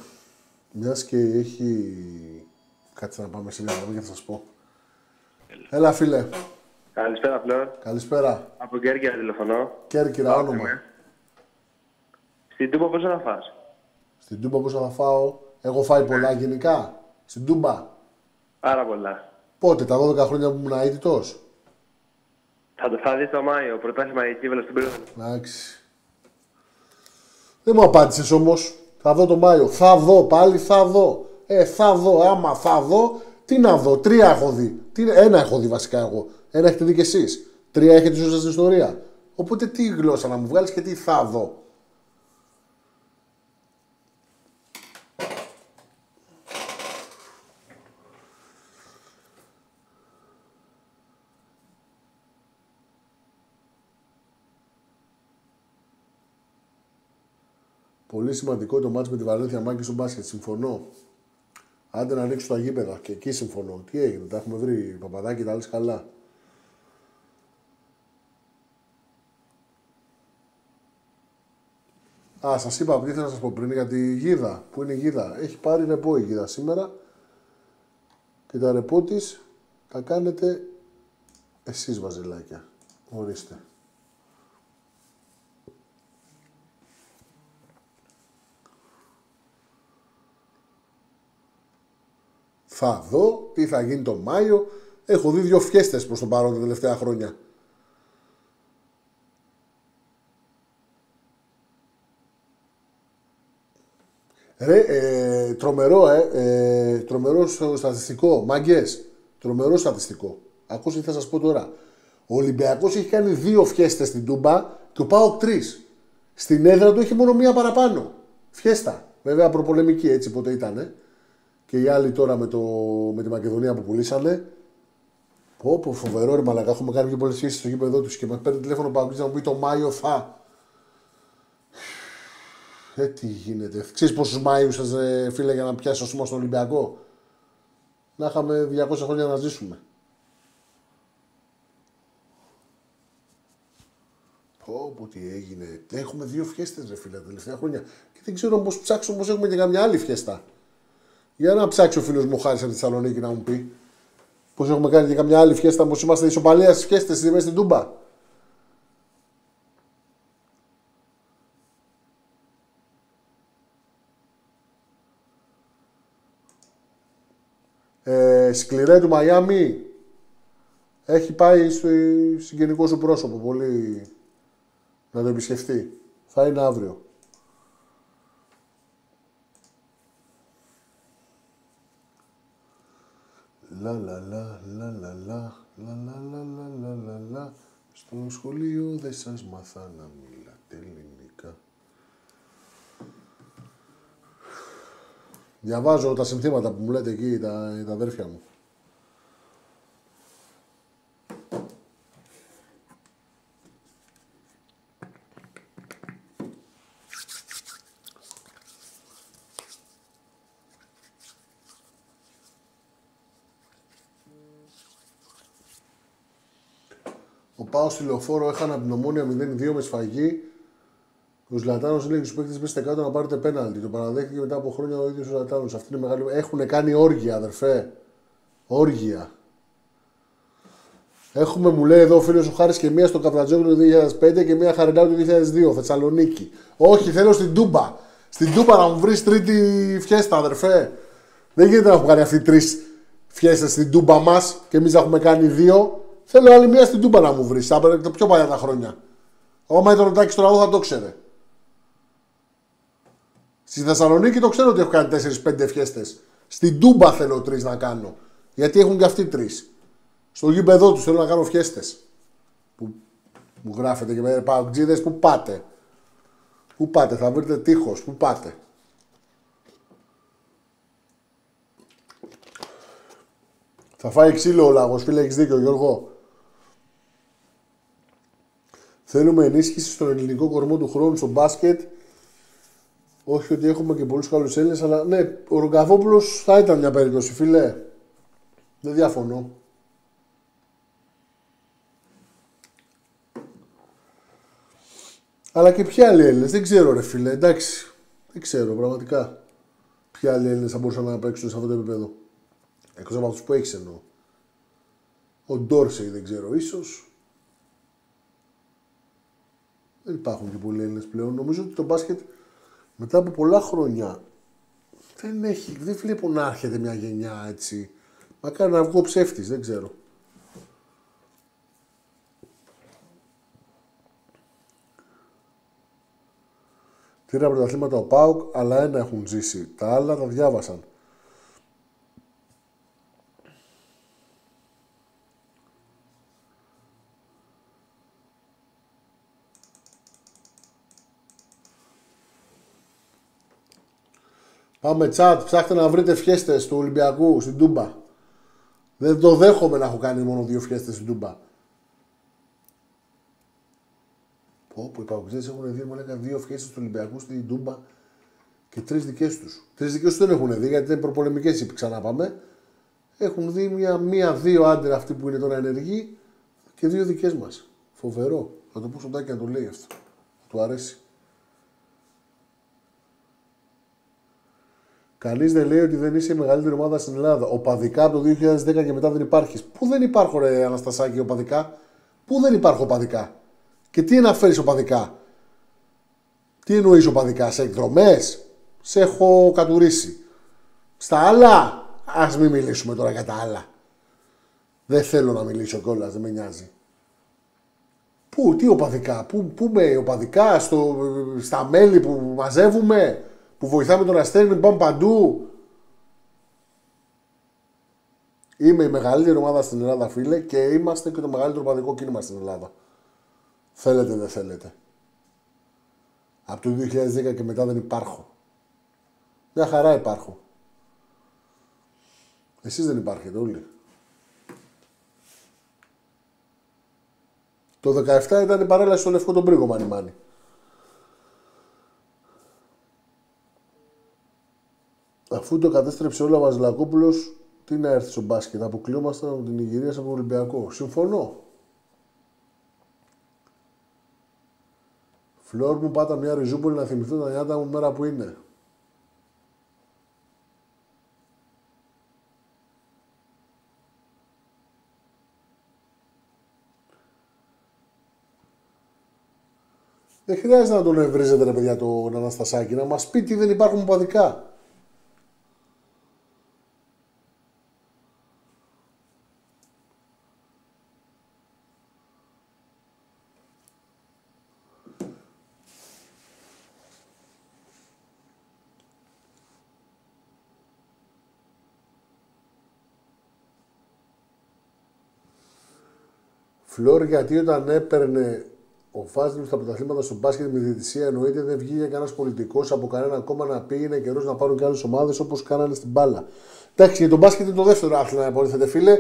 μιας και έχει. Κάτσε να πάμε σε μια γραμμή και θα σας πω. Έλα, φίλε. Καλησπέρα, Φλόρ. Καλησπέρα. Από Κέρκυρα τηλεφωνώ. Κέρκυρα, όνομα. Στην Τούμπα πόσο να φας; Στην Τούμπα πόσο θα φάω; Έχω φάει πολλά γενικά; Στην Τούμπα; Πάρα πολλά. Πότε, τα 12 χρόνια που ήμουν αίτητος; Θα το θα δεις το Μάιο, πρωτάθλημα η Κύβελα στην Περίοδο. Εντάξει. Δεν μου απάντησες όμως. Θα δω το Μάιο. Θα δω πάλι, θα δω. Ε, θα δω. Άμα θα δω, τι να δω. Τρία έχω δει. Τι, ένα έχω δει βασικά εγώ. Ένα έχετε δει κι εσείς. Τρία έχετε ζήσει στην ιστορία. Οπότε τι γλώσσα να μου βγάλεις και τι θα δω. πολύ σημαντικό το μάτι με τη Βαλένθια Μάγκη στο μπάσκετ. Συμφωνώ. Άντε να ανοίξουν τα γήπεδα και εκεί συμφωνώ. Τι έγινε, τα έχουμε βρει. παπαδάκι, τα λες καλά. Α, σας είπα τι ήθελα να σας πω πριν για τη γίδα. Πού είναι η γίδα; Έχει πάρει ρεπό η γίδα σήμερα. Και τα ρεπό της τα κάνετε εσείς βαζελάκια. Ορίστε. Θα δω τι θα γίνει το Μάιο. Έχω δει δύο φιέστες προς τον παρόν τα τελευταία χρόνια. Ρε, ε, τρομερό, ε, ε, τρομερό στατιστικό. Μάγκε, τρομερό στατιστικό. Ακούστε τι θα σας πω τώρα. Ο Ολυμπιακός έχει κάνει δύο φιέστες στην Τούμπα και ο Πάοκ τρεις. Στην έδρα του έχει μόνο μία παραπάνω. Φιέστα. Βέβαια προπολεμική έτσι ποτέ ήταν. Και οι άλλοι τώρα με, το, με τη Μακεδονία που πουλήσανε. Πω, πω φοβερό ρε μαλακά. Έχουμε κάνει πιο πολλές φιέστε στο γήπεδο τους και μας παίρνει τηλέφωνο Πάοκ να μου πει το Μάιο θα. Ε, τι γίνεται. Ξέρεις πόσους Μάιους σας, ε, φίλε, για να πιάσει σώμα στον Ολυμπιακό; Να είχαμε 200 χρόνια να ζήσουμε. Πω, πω, τι έγινε. Έχουμε δύο φιέστες, ρε φίλε, τα τελευταία χρόνια. Και δεν ξέρω πώς ψάξω, πώς έχουμε και καμιά άλλη φιέστα. Για να ψάξει ο φίλος μου Χάρης από τη Θεσσαλονίκη να μου πει. Πώς έχουμε κάνει και καμιά άλλη φιέστα, πώς είμαστε ισοπαλίας στις φιέστες μέσα στην Τούμπα. Ε, σκληρέ του Μαϊάμι έχει πάει στο συγγενικό σου πρόσωπο πολύ να το επισκεφτεί. Θα είναι αύριο. Λα λα λα λα λα λα λα λα λα λα λα λα λα Στο σχολείο δεν σας μάθα να μιλάτε ελληνικά. Διαβάζω τα συνθήματα που μου λέτε εκεί τα, τα αδέρφια μου. Ο Πάο στη λεωφόρο έχανε από την ομόνια 0-2 με σφαγή. Ο Ζλατάνος λέει στου παίκτες μέσα κάτω να πάρετε πέναλτι. Το παραδέχτηκε μετά από χρόνια ο ίδιος ο Ζλατάνος. Αυτή είναι μεγάλη. Έχουν κάνει όργια, αδερφέ. Όργια. Έχουμε, μου λέει εδώ ο φίλος ο Χάρης και μία στο Καπρατζόγλου του 2005 και μία Χαρεντάου του 2002, Θεσσαλονίκη. Όχι, θέλω στην Τούμπα. Στην Τούμπα να μου βρεις τρίτη φιέστα, αδερφέ. Δεν γίνεται να έχουν κάνει αυτοί τρεις φιέστες στην Τούμπα μας και εμείς να έχουμε κάνει δύο. Θέλω άλλη μία στην Τούμπα να μου βρεις. Από τα πιο παλιά τα χρόνια. Όμα ήταν ο Τάκης τώρα θα το ξέρε. Στη Θεσσαλονίκη το ξέρω ότι έχω κάνει 4-5 φιέστε. Στην Τούμπα θέλω τρεις να κάνω. Γιατί έχουν και αυτοί τρεις. Στο γήπεδό τους θέλω να κάνω φιέστε. Που μου γράφετε και με παγκτζίδες που πάτε. Πού πάτε, θα βρείτε τείχος, πού πάτε. Θα φάει ξύλο ο λαγός, φίλε, έχεις δίκιο Γιώργο. Θέλουμε ενίσχυση στον ελληνικό κορμό του χρόνου στο μπάσκετ. Όχι ότι έχουμε και πολλούς καλούς Έλληνες, αλλά ναι, ο Ρογκαβόπουλο θα ήταν μια περίπτωση, φίλε. Δεν διαφωνώ. Αλλά και ποιοι άλλοι Έλληνες, δεν ξέρω, ρε φίλε. Εντάξει, δεν ξέρω πραγματικά. Ποιοι άλλοι Έλληνες θα μπορούσαν να παίξουν σε αυτό το επίπεδο. Εκτός από αυτούς που έχεις εννοώ. Ο Ντόρσεϊ δεν ξέρω, ίσως. Δεν υπάρχουν και πολλοί Έλληνες πλέον. Νομίζω ότι το μπάσκετ μετά από πολλά χρόνια δεν, έχει, δεν βλέπω να έρχεται μια γενιά έτσι. Μακάρι να βγω ψεύτης, δεν ξέρω. Τρία πρωταθλήματα ο Πάουκ, αλλά ένα έχουν ζήσει. Τα άλλα τα διάβασαν. Πάμε τσάτ, ψάχτε να βρείτε φιέστες του Ολυμπιακού στην Τούμπα. Δεν το δέχομαι να έχω κάνει μόνο δύο φιέστες στην Τούμπα. Πω, πω, οι Παουκτζές έχουν δει μόνο δύο φιέστες του Ολυμπιακού στην Τούμπα και τρεις δικές τους. Τρεις δικές τους δεν έχουν δει γιατί είναι προπολεμικές είπα ξανά πάμε. Έχουν δει μία, μία-δύο άντρε αυτοί που είναι τώρα ενεργοί και δύο δικές μας. Φοβερό. Θα το πω στον Τάκη να το λέει αυτό. Του αρέσει. Κανείς δεν λέει ότι δεν είσαι η μεγαλύτερη ομάδα στην Ελλάδα. Οπαδικά από το 2010 και μετά δεν υπάρχεις. Πού δεν υπάρχω, ρε Αναστασάκη, οπαδικά; Πού δεν υπάρχω οπαδικά; Και τι αναφέρει οπαδικά; Τι εννοείς οπαδικά, σε εκδρομές; Σε έχω κατουρίσει. Στα άλλα, ας μην μιλήσουμε τώρα για τα άλλα. Δεν θέλω να μιλήσω κιόλας, δεν με νοιάζει. Πού, τι οπαδικά, πού, πού με οπαδικά, στο, στα μέλη που μαζεύουμε, που βοηθάμε τον αστέρι, πάμε παντού. Είμαι η μεγαλύτερη ομάδα στην Ελλάδα, φίλε, και είμαστε και το μεγαλύτερο οπαδικό κίνημα στην Ελλάδα. Θέλετε, δεν θέλετε. Από το 2010 και μετά δεν υπάρχω. Μια χαρά υπάρχω. Εσείς δεν υπάρχετε όλοι. Το 17 ήταν η παρέλαση στο Λευκό τον Πρίγο Μάνι Μάνι. Αφού το κατέστρεψε όλα ο Βασιλακόπουλος, τι να έρθει στο μπάσκετ. Αποκλειόμασταν από την Ιγυρία από τον Ολυμπιακό. Συμφωνώ. Φλόρ μου πάτα μια ριζούπολη να θυμηθώ τα νιάτα μου μέρα που είναι. Δεν χρειάζεται να τον ευρίζετε ρε παιδιά τον Αναστασάκη, να μας πει τι δεν υπάρχουν παδικά. Φλόρ γιατί όταν έπαιρνε ο Φάσλου στα πρωταθλήματα στο μπάσκετ με διαιτησία εννοείται δεν βγήκε κανένας πολιτικός από κανένα κόμμα να πει είναι καιρός να πάρουν και άλλες ομάδες όπως κάνανε στην μπάλα. Εντάξει, για τον μπάσκετ είναι το δεύτερο άθλημα να απορρίθετε φίλε.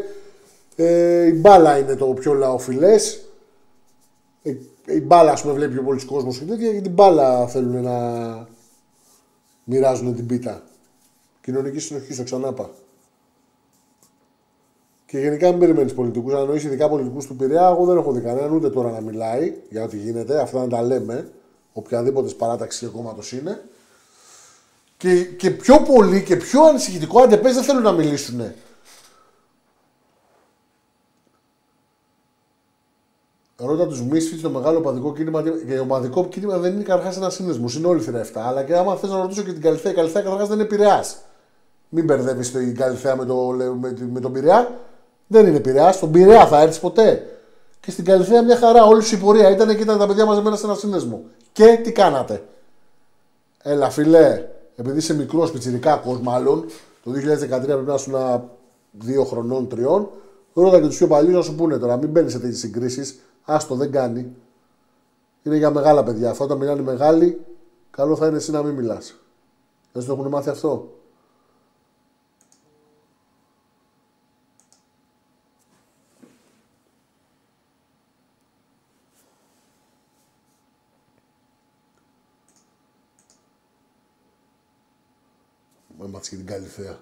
Ε, η μπάλα είναι το πιο λαοφιλές. Ε, η μπάλα, ας πούμε, βλέπει πιο πολλοί κόσμος και τέτοια και την μπάλα θέλουν να μοιράζουν την πίτα. Κοινωνική συνοχή, το ξανάπα. Και γενικά μην περιμένεις πολιτικούς. Αν εννοείς ειδικά πολιτικούς του Πειραιά, εγώ δεν έχω δει κανέναν ούτε τώρα να μιλάει για ό,τι γίνεται. Αυτά να τα λέμε. Οποιαδήποτε παράταξη και κόμματος είναι. Και, και πιο πολύ και πιο ανησυχητικό, αν δεν θέλουν να μιλήσουν. Ρώτα τους Μίσφιτ το μεγάλο οπαδικό κίνημα. Και το ομαδικό κίνημα δεν είναι καταρχάς ένας σύνδεσμος, είναι όλη θηρά Αλλά και άμα θες να ρωτήσω και την Καλυθέα, η Καλυθέα καταρχάς δεν είναι Πειραιάς. Μην μπερδεύει την Καλυθέα με, το, με, με τον Πειραιά. Δεν είναι Πειραιά. Στον Πειραιά θα έρθεις ποτέ. Και στην Καλυθέα μια χαρά. Όλη η πορεία ήταν και ήταν τα παιδιά μαζεμένα σε ένα σύνδεσμο. Και τι κάνατε; Έλα, φιλέ, επειδή είσαι μικρός πιτσυρικά μάλλον, το 2013 πρέπει να ήσουν δύο χρονών, τριών, ρώτα και τους πιο παλιούς να σου πούνε τώρα, μην μπαίνεις σε τέτοιες συγκρίσεις. Άστο, δεν κάνει. Είναι για μεγάλα παιδιά. Αυτό όταν μιλάνε μεγάλοι, καλό θα είναι εσύ να μην μιλάς. Δεν σου το έχουν μάθει αυτό; Μάτς και την Καλυθέα.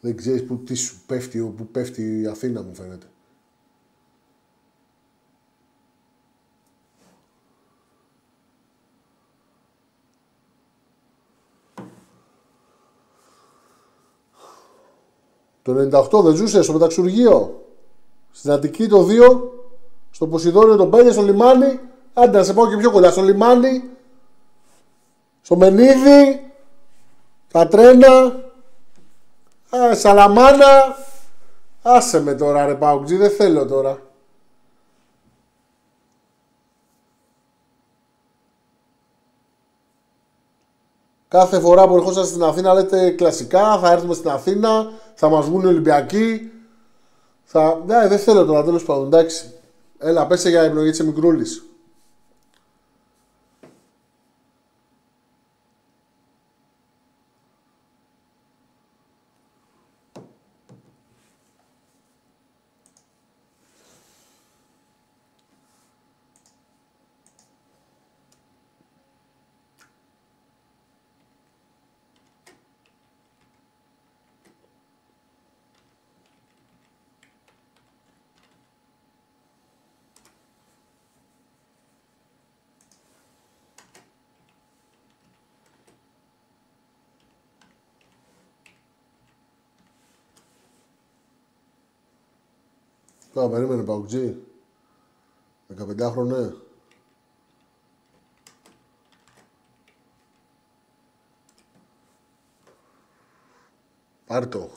Δεν ξέρεις που, τι σου πέφτει, που πέφτει η Αθήνα μου φαίνεται. Το 98 δεν ζούσε στο μεταξουργείο. Στην Αττική το 2, στο Ποσειδόνιο το 5, στο λιμάνι. Άντε να σε πάω και πιο κοντά. Στο λιμάνι, στο Μενίδη, τα τρένα, α, Σαλαμάνα, άσε με τώρα ρε Πάουκτζη, δεν θέλω τώρα. Κάθε φορά που ερχόσαστε στην Αθήνα λέτε κλασικά, θα έρθουμε στην Αθήνα, θα μας βγουν οι Ολυμπιακοί. Θα... Ναι, δεν θέλω τώρα, τέλος πάντων, εντάξει. Έλα, πέσε για επιλογή της μικρούλης. Τώρα περίμενε Παουτζή. 15 χρονέ. Πάρ' το.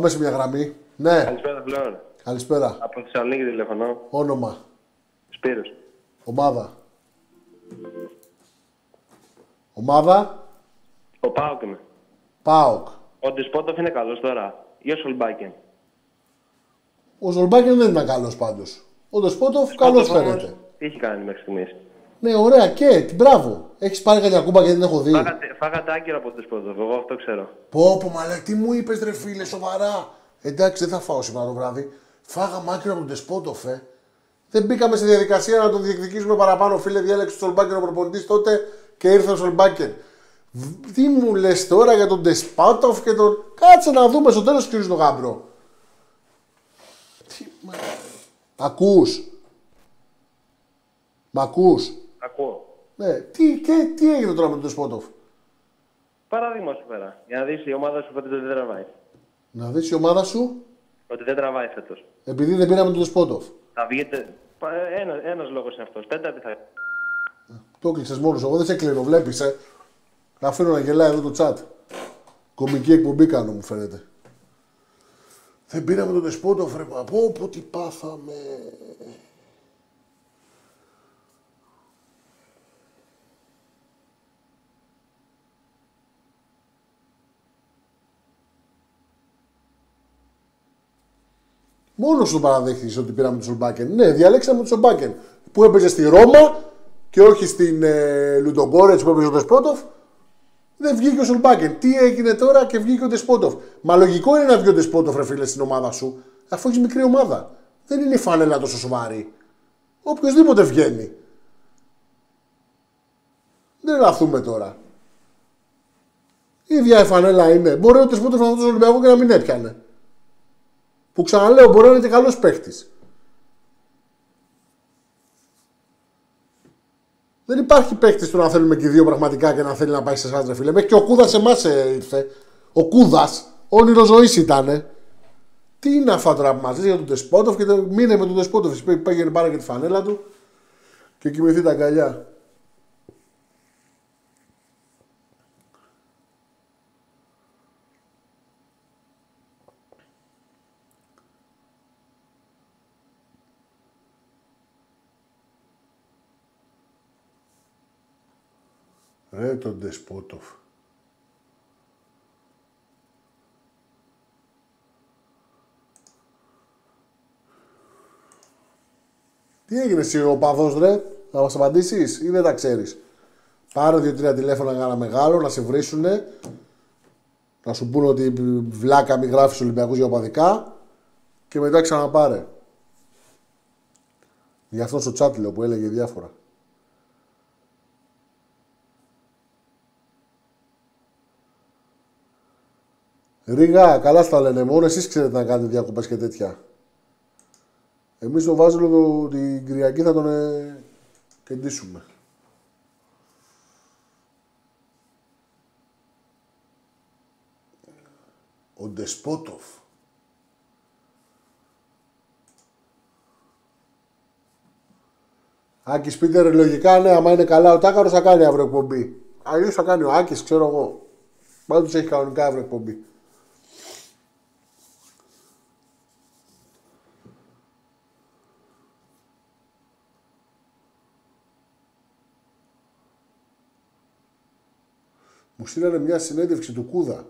Πάμε σε μια γραμμή. Ναι, Καλησπέρα, Φλόρ. καλησπέρα. Από Θεσσαλονίκη τηλεφωνώ. Όνομα, Σπύρος. ομάδα. Ομάδα, Ο Πάοκ είμαι. ΠΑΟΚ. Ο Ντεσπότοφ είναι καλός τώρα. Ή ο Σολμπάκεν. Ο Ζολμπάκεν δεν ήταν καλός πάντως. Ο Δεσπότοφ καλός Σπότοφ όμως, φαίνεται. Τι έχει κάνει μέχρι στιγμής. Ναι, ωραία και μπράβο. Έχεις πάρει κάποια κούμπα και δεν έχω δει. Φάγατε, φάγατε άκυρο από τον Ντεσπότοφ. Εγώ αυτό ξέρω. Πω, πω, μα λέει, τι μου είπες, ρε φίλε, σοβαρά. Εντάξει, δεν θα φάω σήμερα το βράδυ. Φάγαμε άκρη από τον Τεσπότοφ, ε. Δεν μπήκαμε στη διαδικασία να τον διεκδικήσουμε παραπάνω. Φίλε, διάλεξε τον Σολμπάκεν ο προπονητής τότε και ήρθε ο Σολμπάκεν. Β- Τι μου λες τώρα για τον Τεσπότοφ και τον. Κάτσε να δούμε στο τέλος κλείνει τον γάμπρο. Τι. Μα... Ακούς; Μ' ακούς; Ακούω. Ναι. Τι, και, τι έγινε τώρα με τον Τεσπότοφ; Παράδειγμα σου πέρα. Για να δεις η ομάδα σου ότι δεν τραβάει. Να δεις η ομάδα σου; Ότι δεν τραβάει φέτος. επειδή δεν πήραμε τον Τεσπότοφ. Θα βγείτε. Ένας ένας λόγος είναι αυτός. Τέταρτη θα. Το έκλεισες μόνος. Εγώ δεν σε κλείνω, βλέπεις. Ε. Αφήνω να γελάει εδώ το chat. Κομική εκπομπή κάνω, μου φαίνεται. Δεν πήραμε τον Δεσπότο, βρε μα. Πω, πω, τι πάθαμε. Μόνος σου παραδέχτηκες ότι πήραμε τον Σολμπάκεν. Ναι, διαλέξαμε τον Σολμπάκεν. Που έπαιζε στη Ρώμα και όχι στην ε, Λουντογκόρετ που έπαιζε ο Δεσπότοφ. Δεν βγήκε ο Σολμπάκεν. Τι έγινε τώρα και βγήκε ο Δεσπότοφ. Μα λογικό είναι να βγει ο Δεσπότοφ, ρε φίλε, στην ομάδα σου, αφού έχεις μικρή ομάδα. Δεν είναι η φανέλα τόσο σοβαρή. Οποιοδήποτε βγαίνει. Δεν λαθούμε τώρα. Η ίδια η φανέλα είναι. Μπορεί ο Δεσπότοφ να δώσει στον Ολυμπιακό και να μην έπιανε. Που ξαναλέω, μπορεί να είναι και καλός παίχτη. Δεν υπάρχει παίχτη του να θέλουμε και οι δύο πραγματικά και να θέλει να πάει σε εσάς, ρε φίλε. Μέχρι και ο Κούδας σε εμά ήρθε. Ο Κούδας, όνειρο ζωής ήταν. Τι είναι αυτά τώρα που μα για τον Τεσπότοφ και το... μείνε με τον Τεσπότοφ. Πήγαινε πάρα και τη φανέλα του και κοιμηθεί τα αγκαλιά. Ρε τον Ντεσπότοφ. Τι έγινε εσύ ο παδός ρε, να μας απαντήσεις ή δεν τα ξέρεις; Πάρε δύο-τρία τηλέφωνα για ένα μεγάλο, να σε βρίσουνε, να σου πούνε ότι βλάκα μη γράφεις Ολυμπιακούς για οπαδικά και μετά ξαναπάρε. Για αυτό στο chat λέω που έλεγε διάφορα. Ρίγα, καλά στα λένε. Μόνο εσείς ξέρετε να κάνετε διακοπές και τέτοια. Εμείς τον Βάζελο το, την Κυριακή θα τον ε, κεντήσουμε. Ο Ντεσπότοφ. Άκης Πίτερ, λογικά ναι, άμα είναι καλά ο Τάκαρος θα κάνει αύριο εκπομπή. Αλλιώς θα κάνει ο Άκης, ξέρω εγώ. Πάντως έχει κανονικά αύριο εκπομπή. Μου στείλανε μια συνέντευξη του Κούδα.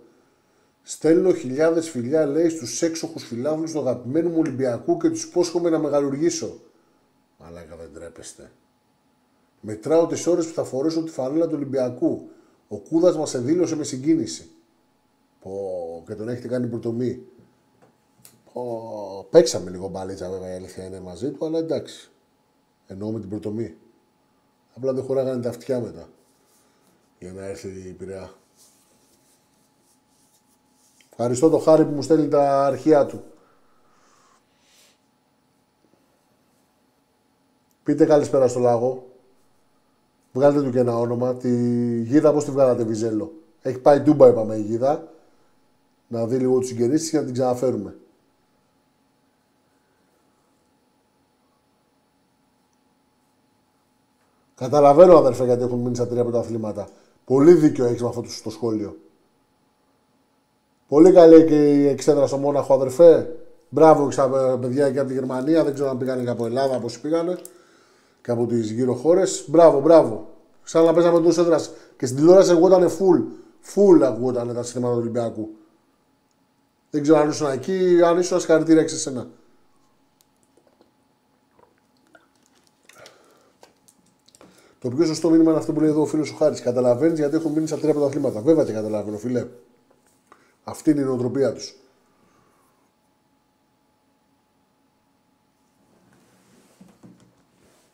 Στέλνω χιλιάδες φιλιά, λέει, στους έξοχους φιλάθλους του αγαπημένου μου Ολυμπιακού και τους υπόσχομαι να μεγαλουργήσω. Μαλάκα δεν τρέπεστε. Μετράω τις ώρες που θα φορέσω τη φανέλα του Ολυμπιακού. Ο Κούδας μας εδήλωσε με συγκίνηση. Πω, και τον έχετε κάνει πρωτομή. Πω, παίξαμε λίγο μπαλίτσα βέβαια η αλήθεια είναι μαζί του, αλλά εντάξει. Εννοώ με την πρωτομή. Απλά δεν χωράγανε τα αυτιά μετά. Για να έρθει η Πειραιά. Ευχαριστώ το χάρη που μου στέλνει τα αρχεία του. Πείτε καλησπέρα στο λάγο. Βγάλετε του και ένα όνομα. Τη γίδα πώς τη βγάλατε Βιζέλο. Έχει πάει ντούμπα είπαμε η γίδα. Να δει λίγο τους συγγενείς και να την ξαναφέρουμε. Καταλαβαίνω αδερφέ γιατί έχουν μείνει στα τρία πρωταθλήματα. Πολύ δίκιο έχεις με αυτό το σχόλιο. Πολύ καλή και η εξέδρα στο Μόναχο, αδερφέ. Μπράβο και στα παιδιά και από τη Γερμανία. Δεν ξέρω αν πήγανε και από Ελλάδα, πώς πήγανε. Και από τις γύρω χώρες. Μπράβο, μπράβο. Σαν να παίζαμε του έδρας. Και στην τηλεόραση εγώ ήταν full. Full ακούγονταν τα συστήματα του Ολυμπιακού. Δεν ξέρω αν ήσουν εκεί, αν ήσουν συγχαρητήρια σε σένα. Το πιο σωστό μήνυμα είναι αυτό που λέει εδώ ο φίλος ο Χάρης. Καταλαβαίνεις γιατί έχουν μείνει στα τρία πρωταθλήματα. Βέβαια και καταλαβαίνω, φίλε. Αυτή είναι η νοοτροπία τους.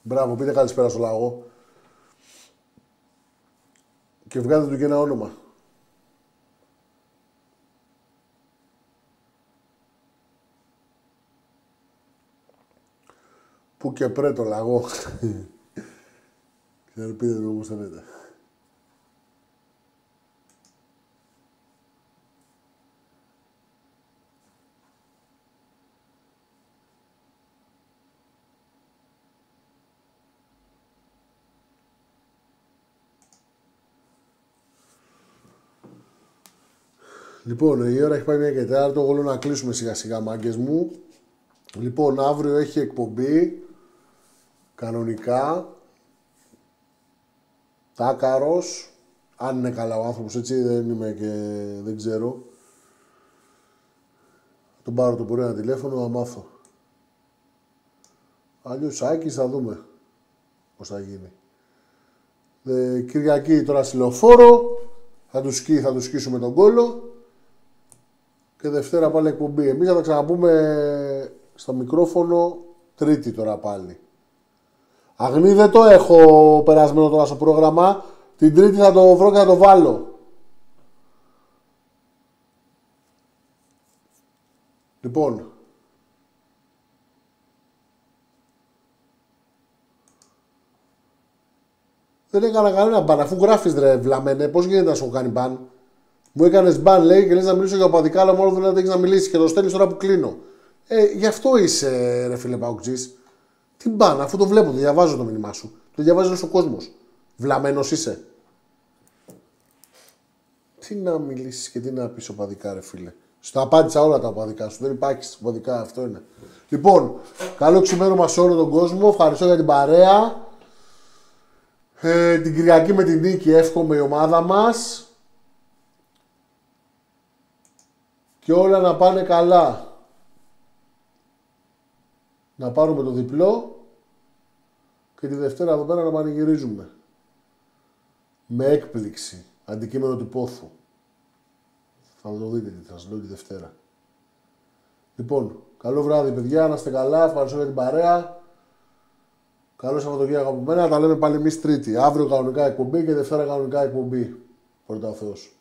Μπράβο, πείτε καλησπέρα στο λαό. Και βγάλετε του και ένα όνομα. Πού και πρέ το λαγό. Ξέρω πείτε το όπως θέλετε. Λοιπόν, η ώρα έχει πάει μια και τέταρτο. Εγώ λέω να κλείσουμε σιγά σιγά μάγκες μου. Λοιπόν, αύριο έχει εκπομπή. Κανονικά. Τάκαρος. Αν είναι καλά ο άνθρωπος, έτσι δεν είμαι και δεν ξέρω. Τον πάρω το πρωί ένα τηλέφωνο να μάθω. Αλλιώς Άκης θα δούμε πώς θα γίνει. Ε, Κυριακή τώρα στη λεωφόρο. Θα τους σκί, θα τους σκίσουμε τον κόλο. Και Δευτέρα πάλι εκπομπή. Εμείς θα τα ξαναπούμε στο μικρόφωνο Τρίτη τώρα πάλι. Αγνή δεν το έχω περασμένο τώρα στο πρόγραμμα. Την Τρίτη θα το βρω και θα το βάλω. Λοιπόν. Δεν έκανα κανένα μπαν. Αφού γράφεις ρε βλαμένε, πώς γίνεται να σου κάνει μπαν; Μου έκανες μπαν, λέει, και λες να μιλήσω για οπαδικά, αλλά μόνο δεν έχεις να μιλήσεις και το στέλνεις τώρα που κλείνω. Ε, γι' αυτό είσαι, ρε φίλε Παουκτζής. Τι μπαν, αφού το βλέπω, το διαβάζω το μήνυμά σου. Το διαβάζει όλος ο κόσμος. Βλαμένο είσαι. Τι να μιλήσεις και τι να πεις οπαδικά, ρε φίλε. Στο απάντησα όλα τα οπαδικά σου. Δεν υπάρχει οπαδικά, αυτό είναι. Λοιπόν, καλό ξημέρωμα σε όλο τον κόσμο. Ευχαριστώ για την παρέα. Ε, την Κυριακή με την νίκη εύχομαι η ομάδα μας. Και όλα να πάνε καλά. Να πάρουμε το διπλό και τη Δευτέρα εδώ πέρα να πανηγυρίζουμε. Με έκπληξη. Αντικείμενο του πόθου. Θα το δείτε τι θα σας λέω τη Δευτέρα. Λοιπόν, καλό βράδυ παιδιά, να είστε καλά, ευχαριστώ για την παρέα. Καλό Σαββατοκύριακο από μένα, τα λέμε πάλι εμείς Τρίτη. Αύριο κανονικά εκπομπή και Δευτέρα κανονικά εκπομπή. Πρώτα ο Θεός.